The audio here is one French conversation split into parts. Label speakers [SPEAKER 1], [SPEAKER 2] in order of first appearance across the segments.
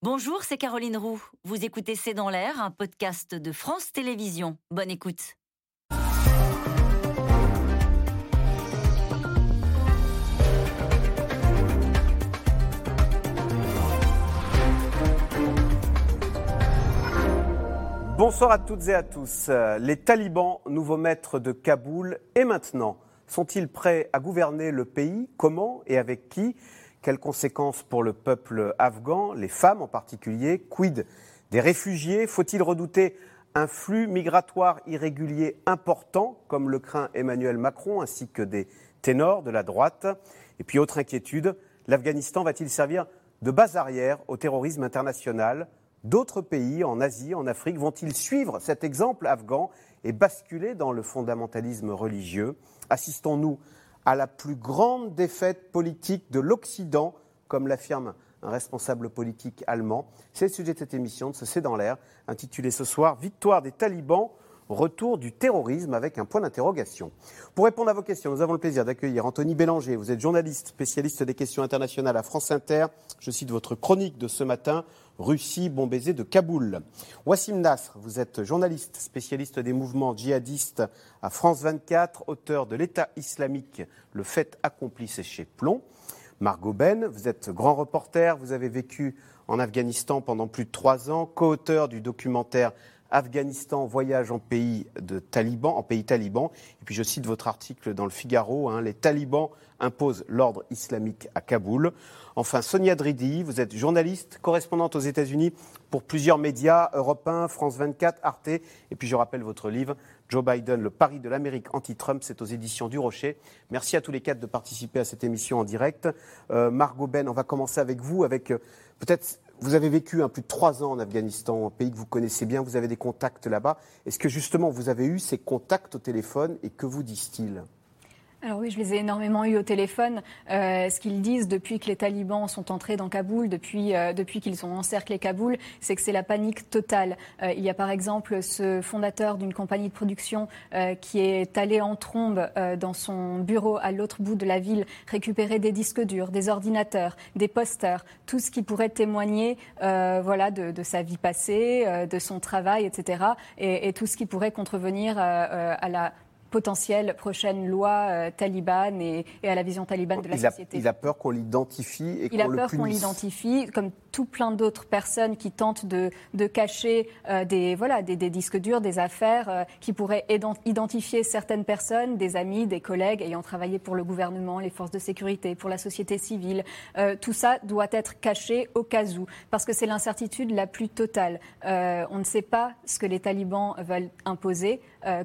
[SPEAKER 1] Bonjour, c'est Caroline Roux. Vous écoutez C'est dans l'air, un podcast de France Télévisions. Bonne écoute.
[SPEAKER 2] Bonsoir à toutes et à tous. Les talibans, nouveaux maîtres de Kaboul, et maintenant, sont-ils prêts à gouverner le pays? Comment et avec qui? Quelles conséquences pour le peuple afghan, les femmes en particulier Quid des réfugiés? Faut-il redouter un flux migratoire irrégulier important, comme le craint Emmanuel Macron, ainsi que des ténors de la droite? Et puis, autre inquiétude, l'Afghanistan va-t-il servir de base arrière au terrorisme international? D'autres pays en Asie, en Afrique, vont-ils suivre cet exemple afghan et basculer dans le fondamentalisme religieux? Assistons-nous à la plus grande défaite politique de l'Occident, comme l'affirme un responsable politique allemand. C'est le sujet de cette émission de ce C'est dans l'air, intitulée ce soir Victoire des talibans retour du terrorisme avec un point d'interrogation. Pour répondre à vos questions, nous avons le plaisir d'accueillir Anthony Bélanger. Vous êtes journaliste, spécialiste des questions internationales à France Inter. Je cite votre chronique de ce matin, Russie, bon baiser de Kaboul. Wassim Nasr, vous êtes journaliste, spécialiste des mouvements djihadistes à France 24, auteur de l'État islamique, le fait accompli, c'est chez Plomb. Margot Ben, vous êtes grand reporter, vous avez vécu en Afghanistan pendant plus de trois ans, co-auteur du documentaire Afghanistan, voyage en pays de talibans, en pays taliban. Et puis je cite votre article dans le Figaro, hein, les talibans imposent l'ordre islamique à Kaboul. Enfin, Sonia Dridi, vous êtes journaliste, correspondante aux États-Unis pour plusieurs médias, Europe 1, France 24, Arte. Et puis je rappelle votre livre, Joe Biden, le pari de l'Amérique anti-Trump, c'est aux éditions du Rocher. Merci à tous les quatre de participer à cette émission en direct. Euh, Margot Ben, on va commencer avec vous, avec euh, peut-être vous avez vécu un plus de trois ans en Afghanistan, un pays que vous connaissez bien, vous avez des contacts là-bas. Est-ce que justement vous avez eu ces contacts au téléphone et que vous disent-ils?
[SPEAKER 3] Alors oui, je les ai énormément eus au téléphone. Euh, ce qu'ils disent depuis que les talibans sont entrés dans Kaboul, depuis, euh, depuis qu'ils ont encerclé Kaboul, c'est que c'est la panique totale. Euh, il y a par exemple ce fondateur d'une compagnie de production qui est allé en trombe dans son bureau à l'autre bout de la ville récupérer des disques durs, des ordinateurs, des posters, tout ce qui pourrait témoigner voilà, de, sa vie passée, de son travail, etc. Et, et, tout ce qui pourrait contrevenir à la potentielle prochaine loi euh, talibane et, à la vision talibane de la société.
[SPEAKER 2] il a peur qu'on l'identifie et qu'on
[SPEAKER 3] le Il a peur qu'on l'identifie, comme tout plein d'autres personnes qui tentent de, de cacher euh, des, voilà, des, des, disques durs, des affaires euh, qui pourraient identifier certaines personnes, des amis, des collègues ayant travaillé pour le gouvernement, les forces de sécurité, pour la société civile. tout ça doit être caché au cas où, parce que c'est l'incertitude la plus totale. on ne sait pas ce que les talibans veulent imposer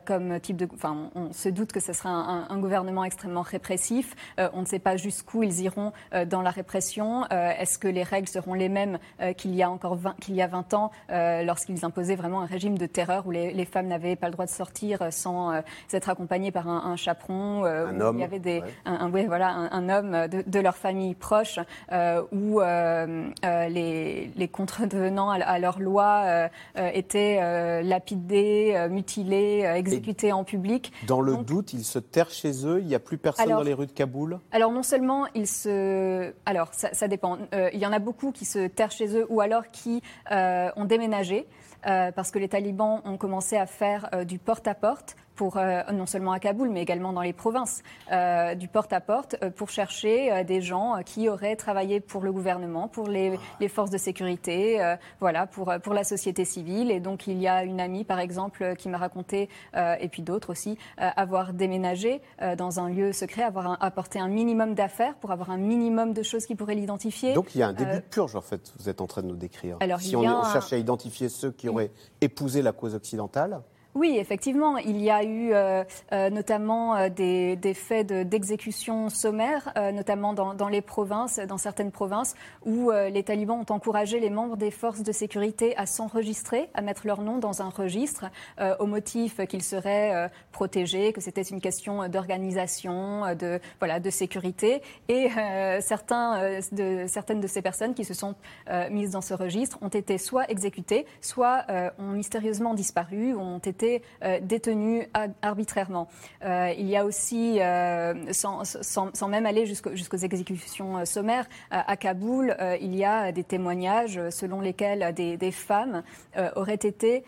[SPEAKER 3] comme type de... Enfin, on se doute que ce sera un, gouvernement extrêmement répressif. Euh, on ne sait pas jusqu'où ils iront euh, dans la répression. Euh, est-ce que les règles seront les mêmes qu'il y a encore 20, qu'il y a 20 ans, lorsqu'ils imposaient vraiment un régime de terreur où les, femmes n'avaient pas le droit de sortir sans être accompagnées par un, chaperon,
[SPEAKER 2] un homme,
[SPEAKER 3] il y avait des, un, voilà, un, homme de, leur famille proche, où les, les, contrevenants à, leur loi étaient lapidés, mutilés, exécutés en public.
[SPEAKER 2] Dans le doute, ils se terrent chez eux, il n'y a plus personne dans les rues de Kaboul
[SPEAKER 3] Alors non seulement ils se... Alors ça, dépend. Euh, il y en a beaucoup qui se terrent chez eux ou alors qui euh, ont déménagé. Euh, parce que les talibans ont commencé à faire du porte-à-porte pour euh, non seulement à Kaboul, mais également dans les provinces, euh, du porte-à-porte, euh, pour chercher des gens qui auraient travaillé pour le gouvernement, pour les, les forces de sécurité, voilà, pour, pour la société civile. Et donc, il y a une amie, par exemple, qui m'a raconté, et puis d'autres aussi, avoir déménagé dans un lieu secret, avoir apporté un minimum d'affaires pour avoir un minimum de choses qui pourraient l'identifier.
[SPEAKER 2] Donc, il y a un début de purge, en fait, vous êtes en train de nous décrire. Alors, si on, cherche à identifier ceux qui auraient épousé la cause occidentale
[SPEAKER 3] oui, effectivement, il y a eu euh, euh, notamment euh, des, faits d'exécution sommaire, notamment dans, les provinces, dans certaines provinces, où les talibans ont encouragé les membres des forces de sécurité à s'enregistrer, à mettre leur nom dans un registre, au motif qu'ils seraient protégés, que c'était une question d'organisation, de voilà, de sécurité. Et certains de, certaines de ces personnes qui se sont mises dans ce registre ont été soit exécutées, soit ont mystérieusement disparu, ont été été détenus arbitrairement. il y a aussi, sans, même aller jusqu'aux exécutions sommaires, à Kaboul, il y a des témoignages selon lesquels des, femmes auraient été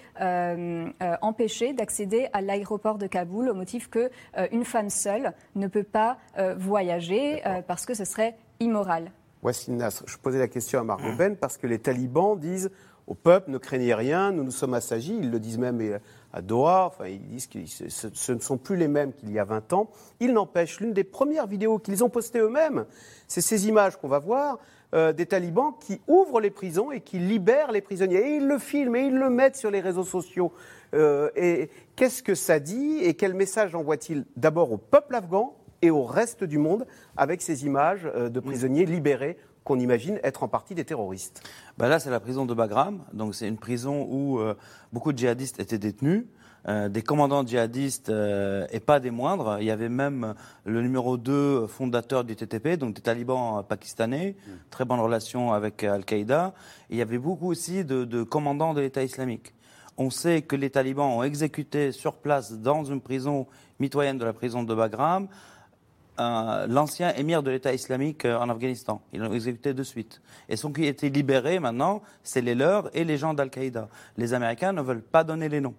[SPEAKER 3] empêchées d'accéder à l'aéroport de Kaboul au motif que une femme seule ne peut pas voyager parce que ce serait immoral.
[SPEAKER 2] Wassim Nasr, je posais la question à Margot Ben parce que les talibans disent au peuple ne craignez rien, nous nous sommes assagis. Ils le disent même à Doha. Enfin, ils disent que ce, ne sont plus les mêmes qu'il y a 20 ans. Il n'empêche, l'une des premières vidéos qu'ils ont postées eux-mêmes, c'est ces images qu'on va voir euh, des talibans qui ouvrent les prisons et qui libèrent les prisonniers. Et ils le filment et ils le mettent sur les réseaux sociaux. Euh, et qu'est-ce que ça dit et quel message envoie-t-il d'abord au peuple afghan et au reste du monde avec ces images euh, de prisonniers libérés qu'on imagine être en partie des terroristes.
[SPEAKER 4] Bah là, c'est la prison de Bagram. Donc, c'est une prison où euh, beaucoup de djihadistes étaient détenus. Euh, des commandants djihadistes et pas des moindres. Il y avait même le numéro 2 fondateur du TTP, donc des talibans pakistanais, mm. très bonne relation avec Al-Qaïda. Il y avait beaucoup aussi de, de commandants de l'État islamique. On sait que les talibans ont exécuté sur place, dans une prison mitoyenne de la prison de Bagram, l'ancien émir de l'État islamique euh, en Afghanistan. Ils l'ont exécuté de suite. Et ceux qui étaient libérés maintenant, c'est les leurs et les gens d'Al-Qaïda. Les Américains ne veulent pas donner les noms.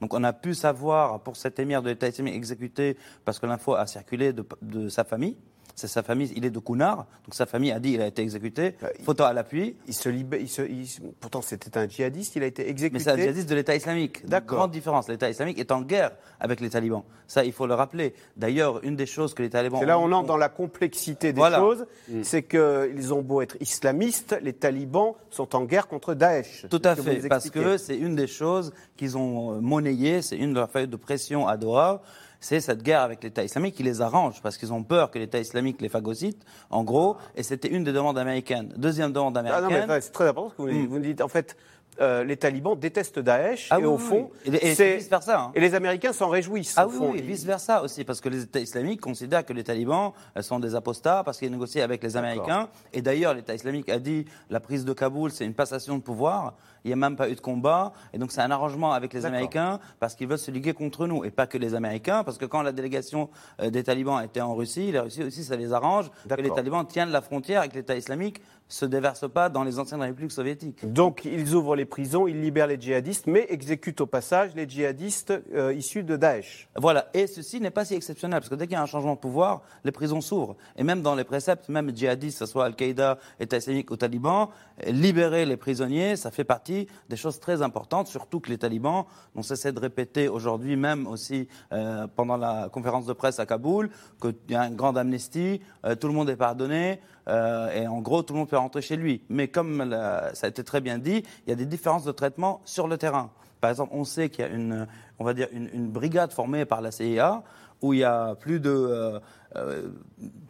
[SPEAKER 4] Donc on a pu savoir pour cet émir de l'État islamique exécuté parce que l'info a circulé de sa famille c'est sa famille, il est de Kunar, donc sa famille a dit qu'il a été exécuté. Euh, Photo à l'appui.
[SPEAKER 2] Il se libère, pourtant c'était un djihadiste, il a été exécuté.
[SPEAKER 4] Mais c'est un djihadiste de l'État islamique. D'accord. Grande différence. L'État islamique est en guerre avec les talibans. Ça, il faut le rappeler. D'ailleurs, une des choses que les talibans.
[SPEAKER 2] C'est là on entre dans la complexité des choses. Mm. C'est qu'ils ont beau être islamistes, les talibans sont en guerre contre Daesh.
[SPEAKER 4] Tout à fait, parce que c'est une des choses qu'ils ont monnayées, c'est une de leurs feuilles de pression à Doha c'est cette guerre avec l'État islamique qui les arrange parce qu'ils ont peur que l'État islamique les phagocyte, en gros, et c'était une des demandes américaines. Deuxième demande américaine.
[SPEAKER 2] Ah c'est très important ce que vous, hmm. vous dites. En fait, euh, les talibans détestent Daesh ah et au fond,
[SPEAKER 4] et, vice versa. Hein.
[SPEAKER 2] Et les Américains s'en réjouissent.
[SPEAKER 4] Ah oui, vice versa aussi, parce que les États islamiques considèrent que les talibans sont des apostats parce qu'ils négocient avec les Américains. Et d'ailleurs, l'État islamique a dit la prise de Kaboul, c'est une passation de pouvoir. Il n'y a même pas eu de combat. Et donc, c'est un arrangement avec les Américains parce qu'ils veulent se liguer contre nous. Et pas que les Américains, parce que quand la délégation euh, des talibans était en Russie, les Russes aussi, ça les arrange que les talibans tiennent la frontière avec l'État islamique se déverse pas dans les anciennes républiques soviétiques.
[SPEAKER 2] Donc ils ouvrent les prisons, ils libèrent les djihadistes, mais exécutent au passage les djihadistes euh, issus de Daesh.
[SPEAKER 4] Voilà, et ceci n'est pas si exceptionnel, parce que dès qu'il y a un changement de pouvoir, les prisons s'ouvrent. Et même dans les préceptes, même djihadistes, que ce soit Al-Qaïda, État islamique ou talibans, libérer les prisonniers, ça fait partie des choses très importantes, surtout que les talibans ont cessé de répéter aujourd'hui, même aussi euh, pendant la conférence de presse à Kaboul, qu'il y a une grande amnistie, euh, tout le monde est pardonné, et en gros, tout le monde peut rentrer chez lui. Mais comme ça a été très bien dit, il y a des différences de traitement sur le terrain. Par exemple, on sait qu'il y a une, on va dire une, brigade formée par la CIA où il y a plus de, euh, euh,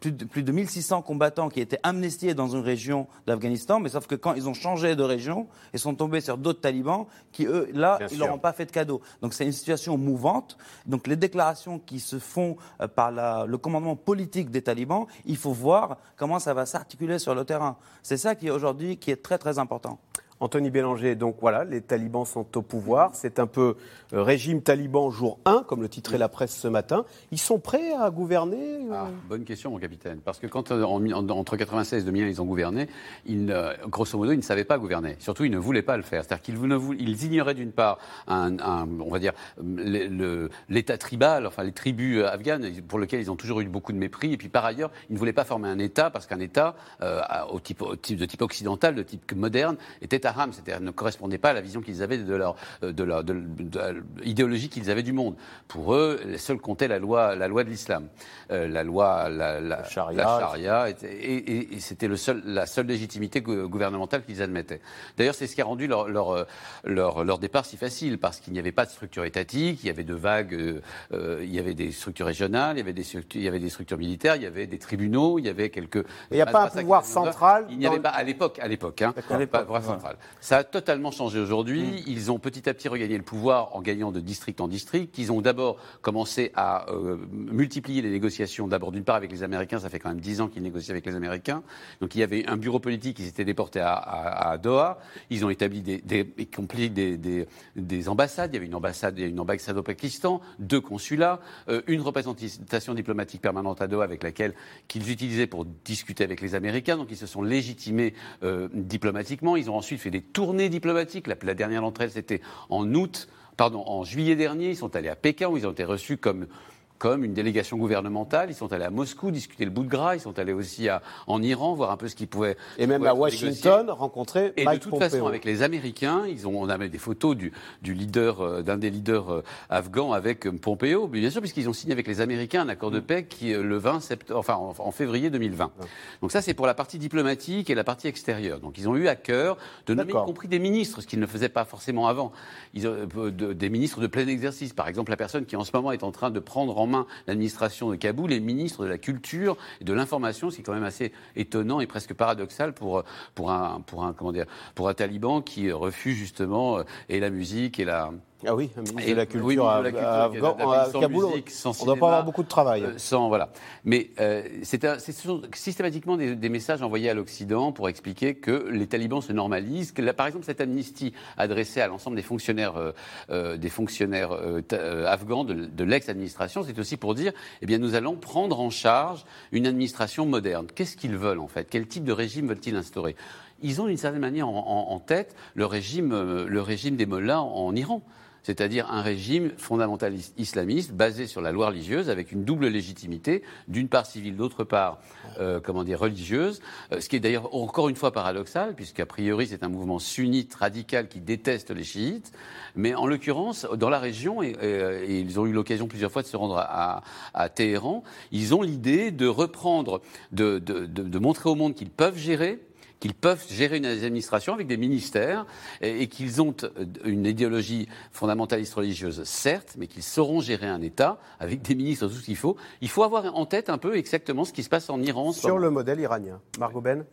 [SPEAKER 4] plus, de plus de 1600 combattants qui étaient amnistiés dans une région d'Afghanistan, mais sauf que quand ils ont changé de région, ils sont tombés sur d'autres talibans qui, eux, là, ils leur ont pas fait de cadeau. Donc c'est une situation mouvante. Donc les déclarations qui se font euh, par la, le commandement politique des talibans, il faut voir comment ça va s'articuler sur le terrain. C'est ça qui aujourd'hui qui est très très important.
[SPEAKER 2] Anthony Bélanger, donc voilà, les talibans sont au pouvoir. C'est un peu euh, régime taliban jour 1, comme le titrait la presse ce matin. Ils sont prêts à gouverner
[SPEAKER 5] euh ah, Bonne question, mon capitaine. Parce que quand, euh, entre 96 et 2001, ils ont gouverné, grosso modo, ils ne savaient pas gouverner. Surtout, ils ne voulaient pas le faire. C'est-à-dire qu'ils ils ignoraient d'une part, l'État tribal, enfin les tribus afghanes, pour lesquelles ils ont toujours eu beaucoup de mépris. Et puis par ailleurs, ils ne voulaient pas former un État, parce qu'un État de type occidental, de type moderne, était c'est-à-dire ne correspondait pas à la vision qu'ils avaient de leur, de leur de, idéologie qu'ils avaient du monde. Pour eux, seul comptait la loi, la loi de l'islam, euh, la loi, la, la, charia, et, c'était le seul, la seule légitimité gouvernementale qu'ils admettaient. D'ailleurs, c'est ce qui a rendu leur, leur, leur, leur départ si facile, parce qu'il n'y avait pas de structure étatique, il y avait de vagues, euh, euh, il y avait des structures régionales, il y avait des structures, il y avait des structures militaires, il y avait des tribunaux, il y avait quelques.
[SPEAKER 2] Il n'y a pas un pouvoir central.
[SPEAKER 5] Il n'y avait pas à l'époque, à l'époque, hein, pas un pouvoir central. Ça a totalement changé aujourd'hui. Ils ont petit à petit regagné le pouvoir en gagnant de district en district. Ils ont d'abord commencé à euh, multiplier les négociations. D'abord, d'une part, avec les Américains. Ça fait quand même dix ans qu'ils négocient avec les Américains. Donc, il y avait un bureau politique qui s'était déporté à, à- à Doha. Ils ont établi des, des, des, des- des ambassades. Il y avait une ambassade, il y a une ambassade au Pakistan, deux consulats, euh, une représentation diplomatique permanente à Doha avec laquelle qu'ils utilisaient pour discuter avec les Américains. Donc, ils se sont légitimés euh, diplomatiquement. Ils ont ensuite fait des tournées diplomatiques. La, dernière d'entre elles, c'était en août, pardon, en juillet dernier. Ils sont allés à Pékin où ils ont été reçus comme comme une délégation gouvernementale. Ils sont allés à Moscou discuter le bout de gras. Ils sont allés aussi à, en Iran voir un peu ce qu'ils pouvaient.
[SPEAKER 2] Et même
[SPEAKER 5] pouvaient
[SPEAKER 2] à. Washington, rencontrer
[SPEAKER 5] Et
[SPEAKER 2] Mike
[SPEAKER 5] de toute
[SPEAKER 2] Pompeo.
[SPEAKER 5] façon, avec les Américains, ils ont, on a mis des photos du, du leader, euh, d'un des leaders euh, afghans avec euh, Pompeo, bien sûr, puisqu'ils ont signé avec les Américains un accord de paix qui, le 20 septembre, enfin, en, en février 2020. Donc ça, c'est pour la partie diplomatique et la partie extérieure. Donc ils ont eu à cœur de nommer y compris des ministres, ce qu'ils ne faisaient pas forcément avant. Ils ont, de- des ministres de plein exercice. Par exemple, la personne qui en ce moment est en train de prendre en main l'administration de Kaboul est ministre de la culture et de l'information, ce qui est quand même assez étonnant et presque paradoxal pour, pour, un, pour, un, comment dire, pour un taliban qui refuse justement euh, et la musique et la,
[SPEAKER 2] Ah oui, un ministre
[SPEAKER 5] et-
[SPEAKER 2] de la culture à,
[SPEAKER 5] de la culture,
[SPEAKER 2] à
[SPEAKER 5] qui est
[SPEAKER 2] Afghan-
[SPEAKER 5] d'Afghanistan,
[SPEAKER 2] à
[SPEAKER 5] sans
[SPEAKER 2] Kaboul.
[SPEAKER 5] musique, sans
[SPEAKER 2] on ne doit pas avoir beaucoup de travail.
[SPEAKER 5] euh, sans voilà. Mais euh, c'est ce sont systématiquement des, des messages envoyés à l'Occident pour expliquer que les talibans se normalisent. Que là, par exemple, cette amnistie adressée à l'ensemble des fonctionnaires, euh, des fonctionnaires afghans de, de l'ex-administration, c'est aussi pour dire, eh bien, nous allons prendre en charge une administration moderne. Qu'est-ce qu'ils veulent en fait? Quel type de régime veulent-ils instaurer? Ils ont d'une certaine manière en, en- en tête le régime, le régime des mollahs en, en Iran c'est-à-dire un régime fondamentaliste islamiste basé sur la loi religieuse avec une double légitimité, d'une part civile, d'autre part, euh, comment dire, religieuse, Euh, ce qui est d'ailleurs encore une fois paradoxal, puisqu'a priori c'est un mouvement sunnite radical qui déteste les chiites, mais en l'occurrence, dans la région, et, et- et ils ont eu l'occasion plusieurs fois de se rendre à, à Téhéran, ils ont l'idée de reprendre, de- de- de montrer au monde qu'ils peuvent gérer, qu'ils peuvent gérer une administration avec des ministères et, et qu'ils ont euh, une idéologie fondamentaliste religieuse, certes, mais qu'ils sauront gérer un État avec des ministres, tout ce qu'il faut. Il faut avoir en tête un peu exactement ce qui se passe en Iran.
[SPEAKER 2] Sur le modèle iranien. Margot Ben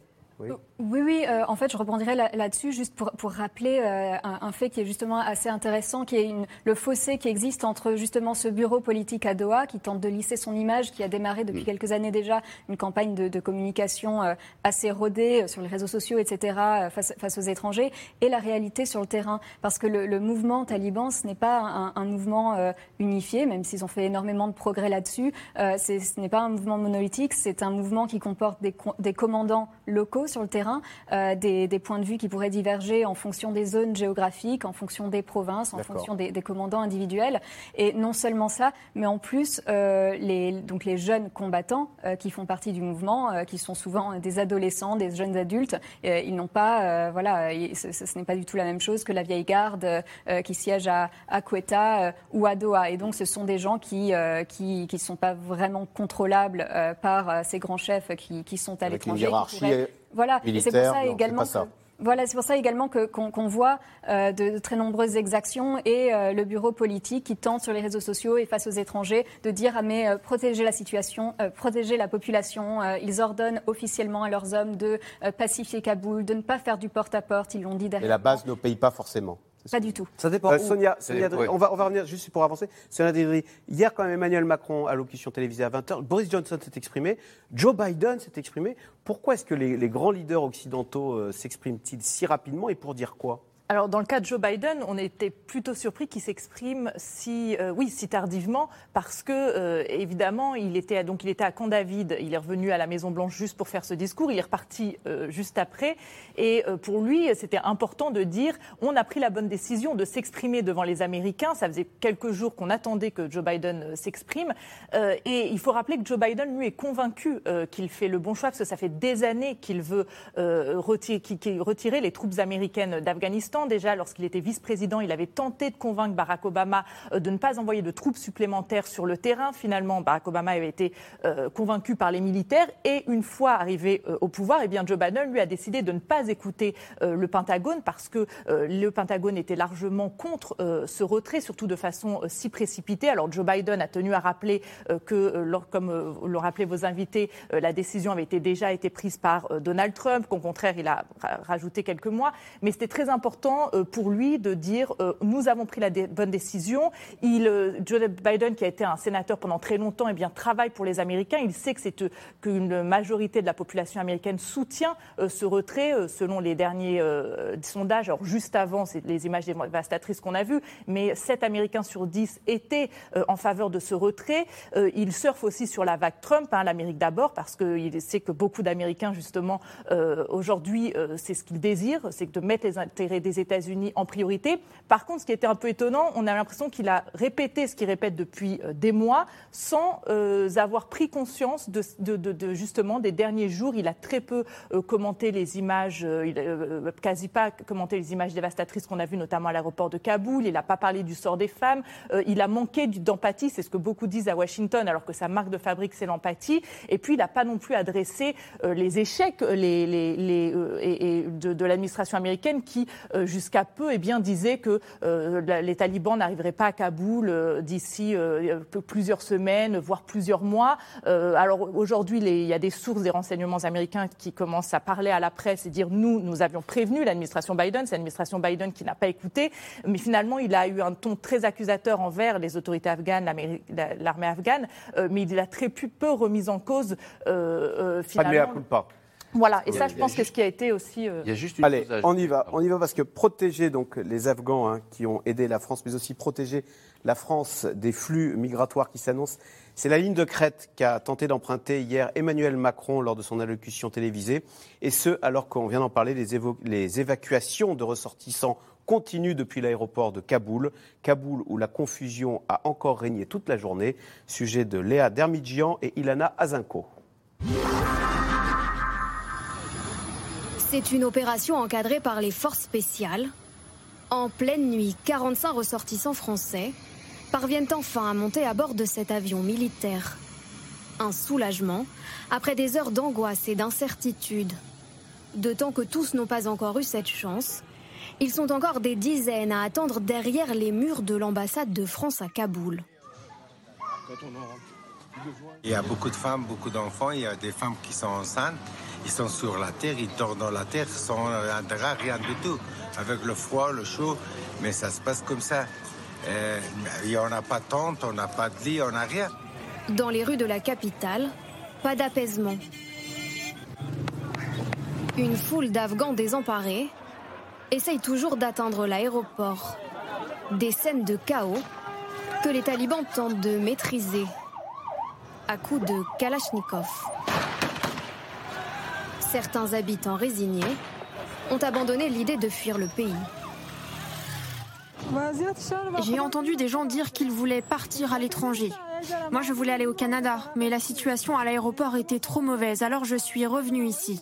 [SPEAKER 2] oui.
[SPEAKER 3] Oui, oui, euh, en fait, je rebondirai là- là-dessus juste pour, pour rappeler euh, un, un fait qui est justement assez intéressant, qui est une- le fossé qui existe entre justement ce bureau politique à Doha, qui tente de lisser son image, qui a démarré depuis quelques années déjà une campagne de, de communication euh, assez rodée euh, sur les réseaux sociaux, etc., euh, face, face aux étrangers, et la réalité sur le terrain. Parce que le, le mouvement taliban, ce n'est pas un, un mouvement euh, unifié, même s'ils ont fait énormément de progrès là-dessus. Euh, ce n'est pas un mouvement monolithique, c'est un mouvement qui comporte des, des commandants locaux sur le terrain, euh, des, des points de vue qui pourraient diverger en fonction des zones géographiques, en fonction des provinces, en fonction des, des commandants individuels. Et non seulement ça, mais en plus, euh, les, donc les jeunes combattants euh, qui font partie du mouvement, euh, qui sont souvent des adolescents, des jeunes adultes, euh, ils n'ont pas, euh, voilà, il- ce, ce- n'est pas du tout la même chose que la vieille garde euh, qui siège à, à Quetta ou à Doha. Et donc, ce sont des gens qui euh, qui qui sont pas vraiment contrôlables euh, par ces grands chefs qui, qui sont à
[SPEAKER 2] Avec une
[SPEAKER 3] l'étranger.
[SPEAKER 2] hiérarchie
[SPEAKER 3] voilà, et c'est pour ça
[SPEAKER 2] non,
[SPEAKER 3] également
[SPEAKER 2] pas ça.
[SPEAKER 3] que- voilà, c'est pour ça également que- qu'on voit euh, de, de très nombreuses exactions et euh, le bureau politique qui tente sur les réseaux sociaux et face aux étrangers de dire ah mais euh, protéger la situation, euh, protéger la population. ils ordonnent officiellement à leurs hommes de pacifier Kaboul, de ne pas faire du porte-à-porte. Ils l'ont dit
[SPEAKER 2] Et
[SPEAKER 3] derrière.
[SPEAKER 2] la base ne paye pas forcément.
[SPEAKER 3] Pas du tout.
[SPEAKER 4] Ça dépend.
[SPEAKER 2] Euh. Sonia, Sonia on, va, on va revenir juste pour avancer. Sonia Dri- hier, quand même, Emmanuel Macron, à l'allocution télévisée à 20h, Boris Johnson s'est exprimé, Joe Biden s'est exprimé. Pourquoi est-ce que les, les grands leaders occidentaux euh, s'expriment-ils si rapidement et pour dire quoi?
[SPEAKER 6] Alors, dans le cas de Joe Biden, on était plutôt surpris qu'il s'exprime si, euh, oui, si tardivement, parce que, euh, évidemment, il était, donc, il était à Camp David, il est revenu à la Maison-Blanche juste pour faire ce discours, il est reparti euh, juste après. Et pour lui, c'était important de dire on a pris la bonne décision de s'exprimer devant les Américains. Ça faisait quelques jours qu'on attendait que Joe Biden s'exprime. Et il faut rappeler que Joe Biden, lui, est convaincu qu'il fait le bon choix, parce que ça fait des années qu'il veut retirer les troupes américaines d'Afghanistan. Déjà, lorsqu'il était vice-président, il avait tenté de convaincre Barack Obama de ne pas envoyer de troupes supplémentaires sur le terrain. Finalement, Barack Obama avait été convaincu par les militaires. Et une fois arrivé au pouvoir, eh bien, Joe Biden, lui, a décidé de ne pas écouter le Pentagone parce que le Pentagone était largement contre ce retrait, surtout de façon si précipitée. Alors, Joe Biden a tenu à rappeler que, comme l'ont rappelé vos invités, la décision avait déjà été prise par Donald Trump, qu'au contraire, il a rajouté quelques mois. Mais c'était très important pour lui de dire nous avons pris la bonne décision. Il, Joe Biden, qui a été un sénateur pendant très longtemps, eh bien, travaille pour les Américains. Il sait que c'est qu'une majorité de la population américaine soutient ce retrait, selon les derniers sondages. Alors, juste avant, c'est les images dévastatrices qu'on a vues, mais 7 Américains sur 10 étaient en faveur de ce retrait. il surfe aussi sur la vague Trump, hein, l'Amérique d'abord, parce qu'il sait que beaucoup d'Américains, justement, aujourd'hui, c'est ce qu'ils désirent, c'est de mettre les intérêts des États-Unis en priorité. Par contre, ce qui était un peu étonnant, on a l'impression qu'il a répété ce qu'il répète depuis des mois, sans avoir pris conscience de, de, justement des derniers jours. Il a très peu commenté les images, il, quasi pas commenté les images dévastatrices qu'on a vues, notamment à l'aéroport de Kaboul. Il n'a pas parlé du sort des femmes. il a manqué d'empathie, c'est ce que beaucoup disent à Washington, alors que sa marque de fabrique, c'est l'empathie. Et puis, il n'a pas non plus adressé les échecs les, les, les et, de, de l'administration américaine qui, jusqu'à peu, eh bien, disait que les talibans n'arriveraient pas à Kaboul d'ici plusieurs semaines, voire plusieurs mois. alors aujourd'hui, il y a des sources des renseignements américains qui commencent à parler à la presse et dire nous, nous avions prévenu l'administration Biden. C'est l'administration Biden qui n'a pas écouté. Mais finalement, il a eu un ton très accusateur envers les autorités afghanes, l'armée afghane. mais il a très peu remis en cause finalement.
[SPEAKER 2] Pas
[SPEAKER 6] voilà, et ça, je pense que ce qui a été aussi.
[SPEAKER 5] Il y a juste une
[SPEAKER 2] Allez, on y va, on y va parce que protéger donc les Afghans hein, qui ont aidé la France, mais aussi protéger la France des flux migratoires qui s'annoncent, c'est la ligne de crête qu'a tenté d'emprunter hier Emmanuel Macron lors de son allocution télévisée, et ce alors qu'on vient d'en parler, les, les évacuations de ressortissants continuent depuis l'aéroport de Kaboul. Kaboul où la confusion a encore régné toute la journée. Sujet de Léa Dermidjian et Ilana Azinko.
[SPEAKER 7] C'est une opération encadrée par les forces spéciales. En pleine nuit, 45 ressortissants français parviennent enfin à monter à bord de cet avion militaire. Un soulagement après des heures d'angoisse et d'incertitude. D'autant que tous n'ont pas encore eu cette chance, ils sont encore des dizaines à attendre derrière les murs de l'ambassade de France à Kaboul.
[SPEAKER 8] Il y a beaucoup de femmes, beaucoup d'enfants, il y a des femmes qui sont enceintes. Ils sont sur la terre, ils dorment dans la terre sans un drap, rien du tout. Avec le froid, le chaud, mais ça se passe comme ça. Et on n'a pas de tente, on n'a pas de lit, on n'a rien.
[SPEAKER 7] Dans les rues de la capitale, pas d'apaisement. Une foule d'Afghans désemparés essaye toujours d'atteindre l'aéroport. Des scènes de chaos que les talibans tentent de maîtriser à coups de Kalachnikov. Certains habitants résignés ont abandonné l'idée de fuir le pays.
[SPEAKER 9] J'ai entendu des gens dire qu'ils voulaient partir à l'étranger. Moi, je voulais aller au Canada, mais la situation à l'aéroport était trop mauvaise, alors je suis revenue ici.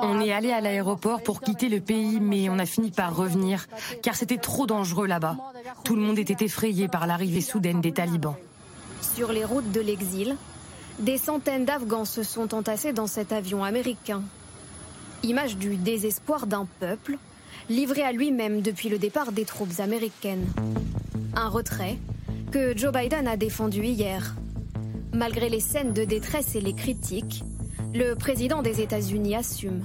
[SPEAKER 10] On est allé à l'aéroport pour quitter le pays, mais on a fini par revenir, car c'était trop dangereux là-bas. Tout le monde était effrayé par l'arrivée soudaine des talibans.
[SPEAKER 7] Sur les routes de l'exil, des centaines d'Afghans se sont entassés dans cet avion américain. Image du désespoir d'un peuple, livré à lui-même depuis le départ des troupes américaines. Un retrait que Joe Biden a défendu hier. Malgré les scènes de détresse et les critiques, le président des États-Unis assume.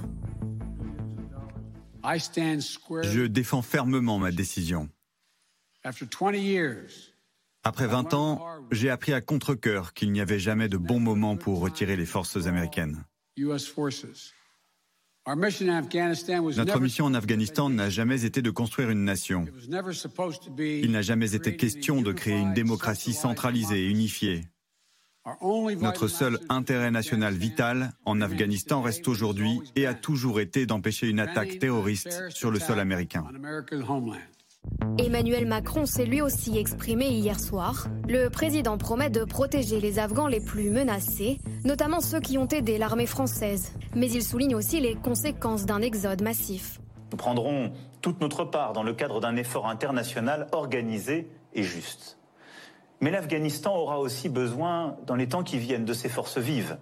[SPEAKER 11] Je défends fermement ma décision. Après 20 ans, j'ai appris à contre-coeur qu'il n'y avait jamais de bon moment pour retirer les forces américaines. Notre mission en Afghanistan n'a jamais été de construire une nation. Il n'a jamais été question de créer une démocratie centralisée et unifiée. Notre seul intérêt national vital en Afghanistan reste aujourd'hui et a toujours été d'empêcher une attaque terroriste sur le sol américain.
[SPEAKER 7] Emmanuel Macron s'est lui aussi exprimé hier soir. Le président promet de protéger les Afghans les plus menacés, notamment ceux qui ont aidé l'armée française. Mais il souligne aussi les conséquences d'un exode massif.
[SPEAKER 12] Nous prendrons toute notre part dans le cadre d'un effort international organisé et juste. Mais l'Afghanistan aura aussi besoin, dans les temps qui viennent, de ses forces vives.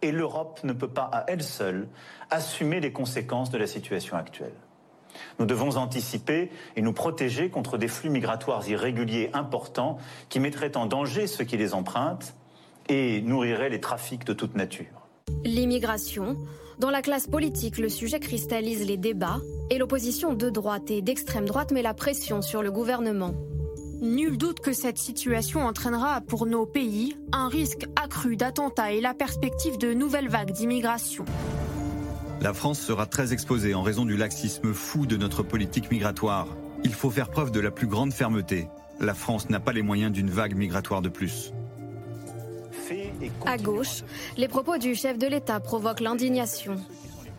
[SPEAKER 12] Et l'Europe ne peut pas, à elle seule, assumer les conséquences de la situation actuelle. Nous devons anticiper et nous protéger contre des flux migratoires irréguliers importants qui mettraient en danger ceux qui les empruntent et nourriraient les trafics de toute nature.
[SPEAKER 7] L'immigration. Dans la classe politique, le sujet cristallise les débats et l'opposition de droite et d'extrême droite met la pression sur le gouvernement.
[SPEAKER 9] Nul doute que cette situation entraînera pour nos pays un risque accru d'attentats et la perspective de nouvelles vagues d'immigration.
[SPEAKER 11] La France sera très exposée en raison du laxisme fou de notre politique migratoire. Il faut faire preuve de la plus grande fermeté. La France n'a pas les moyens d'une vague migratoire de plus.
[SPEAKER 7] À gauche, les propos du chef de l'État provoquent l'indignation.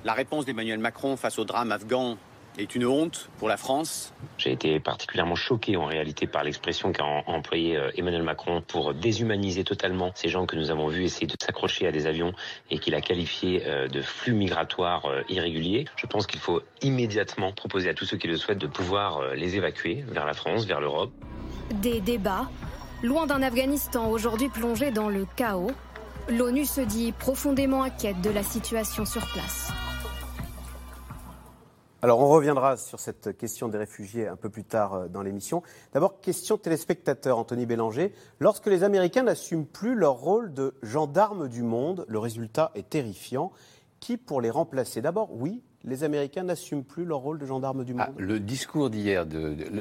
[SPEAKER 13] La réponse d'Emmanuel Macron face au drame afghan est une honte pour la France.
[SPEAKER 14] J'ai été particulièrement choqué en réalité par l'expression qu'a employée euh, Emmanuel Macron pour déshumaniser totalement ces gens que nous avons vus essayer de s'accrocher à des avions et qu'il a qualifié euh, de flux migratoires euh, irréguliers. Je pense qu'il faut immédiatement proposer à tous ceux qui le souhaitent de pouvoir les évacuer vers la France, vers l'Europe.
[SPEAKER 7] Des débats, loin d'un Afghanistan aujourd'hui plongé dans le chaos, l'ONU se dit profondément inquiète de la situation sur place.
[SPEAKER 2] Alors, on reviendra sur cette question des réfugiés un peu plus tard euh, dans l'émission. D'abord, question téléspectateur, Anthony Bélanger. Lorsque les Américains n'assument plus leur rôle de gendarmes du monde, le résultat est terrifiant. Qui pour les remplacer? D'abord, oui, les Américains n'assument plus leur rôle de gendarmes du ah, monde
[SPEAKER 5] Le discours d'hier,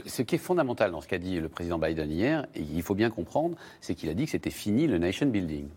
[SPEAKER 5] ce qui est fondamental dans ce qu'a dit le président Biden hier, et il faut bien comprendre, c'est qu'il a dit que c'était fini le nation building.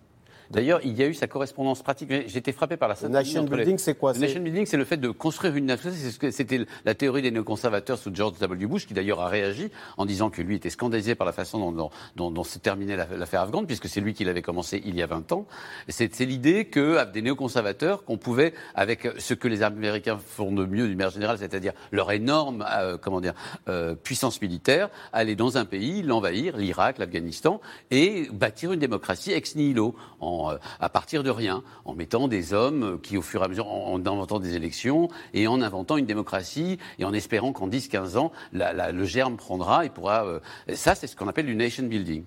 [SPEAKER 5] D'ailleurs, il y a eu sa correspondance pratique. J'étais frappé par la
[SPEAKER 2] Le nation building, c'est quoi
[SPEAKER 5] Le nation building, c'est le fait de construire une nation. C'était la théorie des néoconservateurs sous George W. Bush, qui d'ailleurs a réagi en disant que lui était scandalisé par la façon dont, dont, dont, s'est terminée l'affaire afghane, puisque c'est lui qui l'avait commencé il y a 20 ans. C'est l'idée que des néoconservateurs, qu'on pouvait, avec ce que les Américains font de mieux d'une manière générale, c'est-à-dire leur énorme, euh, comment dire, euh, puissance militaire, aller dans un pays, l'envahir, l'Irak, l'Afghanistan, et bâtir une démocratie ex nihilo en euh, à partir de rien, en mettant des hommes qui, au fur et à mesure, en, inventant des élections et en inventant une démocratie et en espérant qu'en 10-15 ans, le germe prendra et pourra. Euh, ça, c'est ce qu'on appelle du nation building.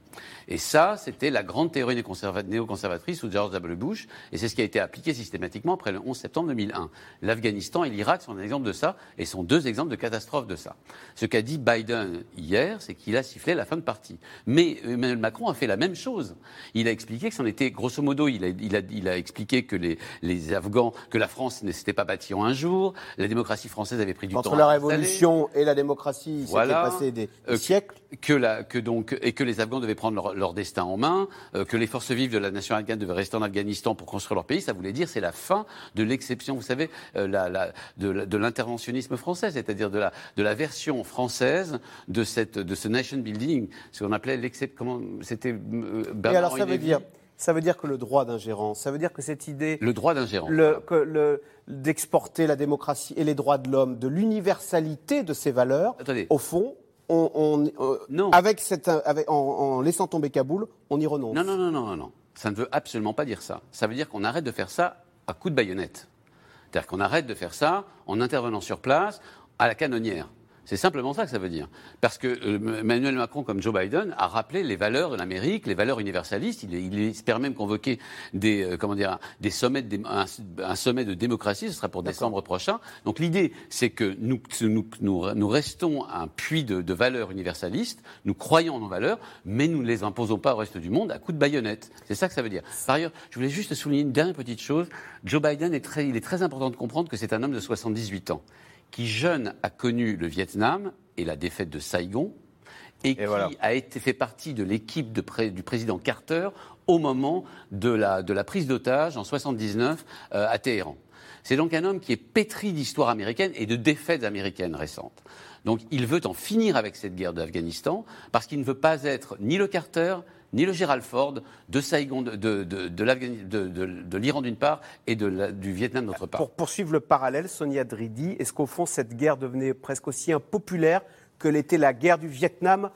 [SPEAKER 5] Et ça, c'était la grande théorie néoconservatrice sous George W. Bush, et c'est ce qui a été appliqué systématiquement après le 11 septembre 2001. L'Afghanistan et l'Irak sont un exemple de ça, et sont deux exemples de catastrophe de ça. Ce qu'a dit Biden hier, c'est qu'il a sifflé la fin de partie. Mais Emmanuel Macron a fait la même chose. Il a expliqué que c'en était, grosso modo, il a, il a, il a expliqué que les, les, Afghans, que la France ne s'était pas bâtie en un jour, la démocratie française avait pris du
[SPEAKER 2] temps.
[SPEAKER 5] Entre
[SPEAKER 2] la révolution et la démocratie, il s'était passé des, euh, siècles.
[SPEAKER 5] Que, la, que donc, et que les Afghans devaient prendre leur, leur destin en main, euh, que les forces vives de la nation afghane devaient rester en Afghanistan pour construire leur pays, ça voulait dire c'est la fin de l'exception, vous savez, euh, la, de, l'interventionnisme français, c'est-à-dire de la, de la version française de, cette, de ce nation building, ce qu'on appelait l'exception. Comment c'était
[SPEAKER 2] Et alors ça veut dire ça veut dire que le droit d'ingérence, ça veut dire que cette idée.
[SPEAKER 5] Le droit d'ingérence.
[SPEAKER 2] d'exporter la démocratie et les droits de l'homme, de l'universalité de ces valeurs, au fond, on, euh, Avec cette, en, laissant tomber Kaboul, on y renonce.
[SPEAKER 5] Non, non, non, non, non. Ça ne veut absolument pas dire ça. Ça veut dire qu'on arrête de faire ça à coup de baïonnette. C'est-à-dire qu'on arrête de faire ça en intervenant sur place à la canonnière. C'est simplement ça que ça veut dire. Parce que euh, Emmanuel Macron, comme Joe Biden, a rappelé les valeurs de l'Amérique, les valeurs universalistes. Il, il, espère même convoquer des, euh, comment dire, des sommets de, un, sommet de démocratie. Ce sera pour décembre prochain. Donc l'idée, c'est que nous, nous, nous, restons un puits de, de, valeurs universalistes. Nous croyons en nos valeurs, mais nous ne les imposons pas au reste du monde à coup de baïonnette. C'est ça que ça veut dire. Par ailleurs, je voulais juste souligner une dernière petite chose. Joe Biden est très, il est très important de comprendre que c'est un homme de 78 ans qui jeune a connu le Vietnam et la défaite de Saigon, et, qui a été fait partie de l'équipe du président Carter au moment de la, de la prise d'otage en 79 euh, à Téhéran. C'est donc un homme qui est pétri d'histoire américaine et de défaites américaines récentes. Donc il veut en finir avec cette guerre d'Afghanistan parce qu'il ne veut pas être ni le Carter ni le Gerald Ford de Saigon, de, l'Iran d'une part et du Vietnam d'autre part.
[SPEAKER 2] Pour poursuivre le parallèle, Sonia Dridi, est-ce qu'au fond cette guerre devenait presque aussi impopulaire que l'était la guerre du Vietnam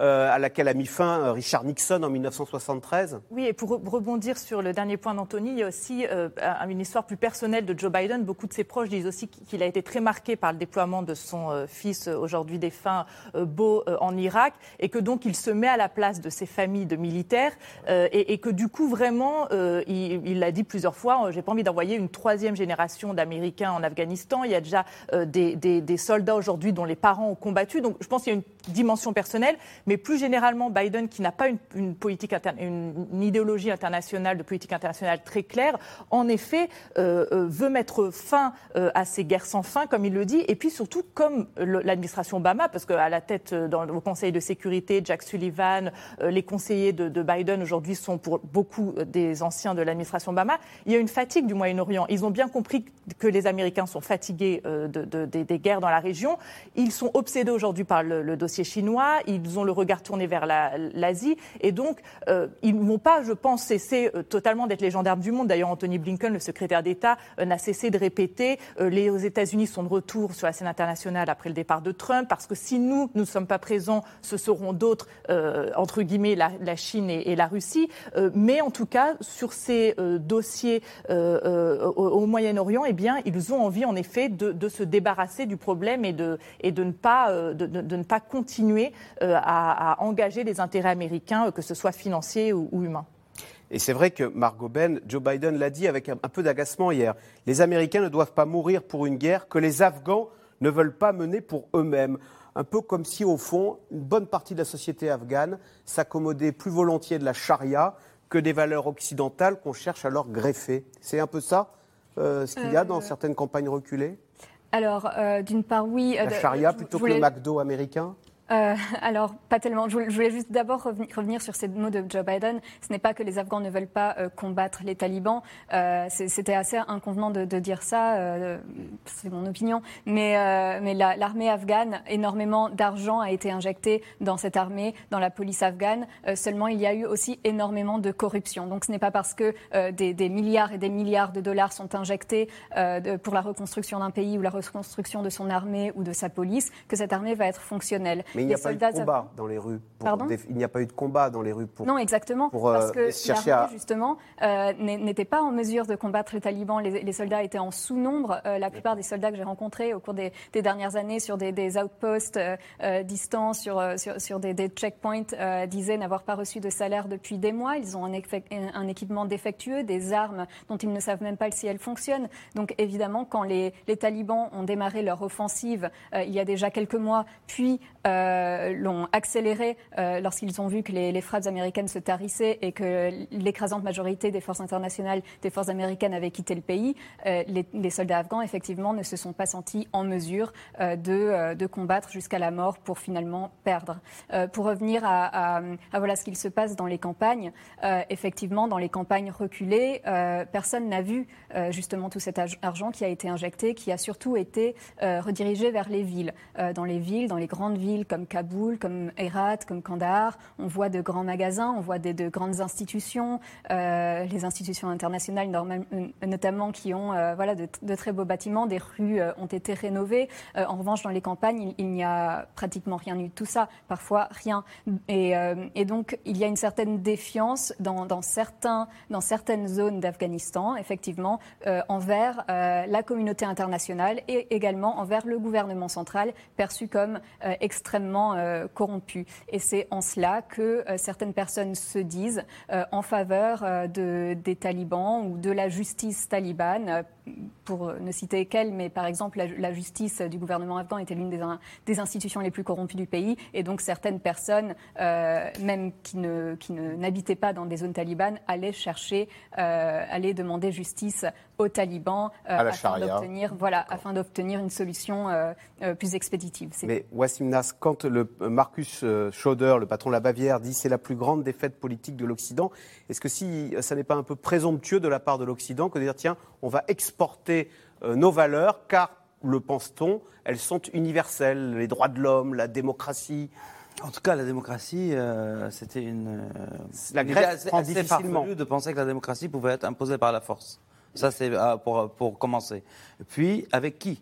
[SPEAKER 2] euh, à laquelle a mis fin euh, Richard Nixon en 1973.
[SPEAKER 6] Oui, et pour rebondir sur le dernier point d'Anthony, il y a aussi euh, une histoire plus personnelle de Joe Biden. Beaucoup de ses proches disent aussi qu'il a été très marqué par le déploiement de son fils, aujourd'hui défunt, Beau, en Irak, et que donc il se met à la place de ses familles de militaires, et, que du coup, vraiment, il l'a dit plusieurs fois, j'ai pas envie d'envoyer une troisième génération d'Américains en Afghanistan. Il y a déjà des soldats aujourd'hui dont les parents ont combattu. Donc je pense qu'il y a une dimension personnelle. Mais plus généralement, Biden, qui n'a pas une, politique une, idéologie internationale de politique internationale très claire, en effet, euh, euh, veut mettre fin euh, à ces guerres sans fin, comme il le dit, et puis surtout comme l'administration Obama, parce qu'à la tête dans, au Conseil de sécurité, Jack Sullivan, les conseillers de, Biden aujourd'hui sont pour beaucoup des anciens de l'administration Obama, il y a une fatigue du Moyen-Orient. Ils ont bien compris que les Américains sont fatigués de, des guerres dans la région. Ils sont obsédés aujourd'hui par le, le dossier chinois. Ils ont le regard tourné vers l'Asie. et donc, euh, ils ne vont pas, je pense, cesser euh, totalement d'être les gendarmes du monde. D'ailleurs, Anthony Blinken, le secrétaire d'État, euh, n'a cessé de répéter les États-Unis sont de retour sur la scène internationale après le départ de Trump, parce que si nous, nous ne sommes pas présents, ce seront d'autres, entre guillemets, la, Chine et, la Russie. mais en tout cas, sur ces dossiers au, Moyen-Orient, eh bien, ils ont envie, en effet, de, se débarrasser du problème et de, ne pas continuer à, à engager les intérêts américains, que ce soit financiers ou, humains.
[SPEAKER 2] Et c'est vrai que Margot Ben, Joe Biden l'a dit avec un, peu d'agacement hier. Les Américains ne doivent pas mourir pour une guerre que les Afghans ne veulent pas mener pour eux-mêmes. Un peu comme si, au fond, une bonne partie de la société afghane s'accommodait plus volontiers de la charia que des valeurs occidentales qu'on cherche à leur greffer. C'est un peu ça, euh, ce qu'il y a dans euh, certaines campagnes reculées?
[SPEAKER 3] Alors, euh, d'une part, oui.
[SPEAKER 2] La charia plutôt que le McDo américain?
[SPEAKER 3] Euh, alors, pas tellement. Je voulais juste d'abord revenir sur ces mots de Joe Biden. Ce n'est pas que les Afghans ne veulent pas euh, combattre les talibans. Euh, C'était assez inconvenant de, dire ça. Euh, c'est mon opinion. Mais, euh, mais l'armée afghane, énormément d'argent a été injecté dans cette armée, dans la police afghane. seulement, il y a eu aussi énormément de corruption. Donc, ce n'est pas parce que des, milliards et des milliards de dollars sont injectés pour la reconstruction d'un pays ou la reconstruction de son armée ou de sa police que cette armée va être fonctionnelle.
[SPEAKER 2] Mais il n'y a pas eu de combat dans les rues.
[SPEAKER 3] Pardon
[SPEAKER 2] il n'y a pas eu de combat dans les rues pour.
[SPEAKER 3] Non, exactement.
[SPEAKER 2] Pour,
[SPEAKER 3] parce que chercher à... justement, euh, n'était pas en mesure de combattre les talibans. Les, soldats étaient en sous-nombre. Euh, la plupart des soldats que j'ai rencontrés au cours des, dernières années sur des, outposts euh, distants, sur, sur, des, checkpoints, disaient n'avoir pas reçu de salaire depuis des mois. Ils ont un, un, équipement défectueux, des armes dont ils ne savent même pas si elles fonctionnent. Donc évidemment, quand les, les talibans ont démarré leur offensive il y a déjà quelques mois, puis euh, l'ont accéléré euh, lorsqu'ils ont vu que les, frappes américaines se tarissaient et que l'écrasante majorité des forces internationales, des forces américaines avaient quitté le pays. Euh, les, soldats afghans, effectivement, ne se sont pas sentis en mesure de, de, combattre jusqu'à la mort pour finalement perdre. pour revenir à, à, voilà ce qu'il se passe dans les campagnes, effectivement, dans les campagnes reculées, personne n'a vu justement tout cet argent qui a été injecté, qui a surtout été redirigé vers les villes. dans les villes, dans les grandes villes comme Kaboul, comme Herat, comme Kandahar. On voit de grands magasins, on voit de grandes institutions, euh, les institutions internationales euh, notamment qui ont euh, voilà, de, très beaux bâtiments, des rues ont été rénovées. en revanche, dans les campagnes, il, n'y a pratiquement rien eu de tout ça, parfois rien. Et, donc, il y a une certaine défiance dans, certains, dans certaines zones d'Afghanistan, effectivement, envers la communauté internationale et également envers le gouvernement central, perçu comme extrêmement euh, corrompu. Et c'est en cela que euh, certaines personnes se disent euh, en faveur de, des talibans ou de la justice talibane pour ne citer qu'elle, mais par exemple, la, justice du gouvernement afghan était l'une des, des, institutions les plus corrompues du pays. Et donc, certaines personnes, même qui, ne, qui n'habitaient pas dans des zones talibanes, allaient chercher, allaient demander justice aux talibans afin, d'obtenir, voilà, afin d'obtenir une solution plus expéditive.
[SPEAKER 2] Mais Wassim Nas, quand le Marcus euh, Schroeder, le patron de la Bavière, dit c'est la plus grande défaite politique de l'Occident, est-ce que si ça n'est pas un peu présomptueux de la part de l'Occident que de dire tiens, on va exporter euh, nos valeurs car, le pense-t-on, elles sont universelles, les droits de l'homme, la démocratie
[SPEAKER 4] en tout cas, la démocratie, euh, c'était une.
[SPEAKER 2] la Grèce prend difficilement.
[SPEAKER 4] de penser que la démocratie pouvait être imposée par la force. Ça, c'est pour, pour commencer. Puis, avec qui?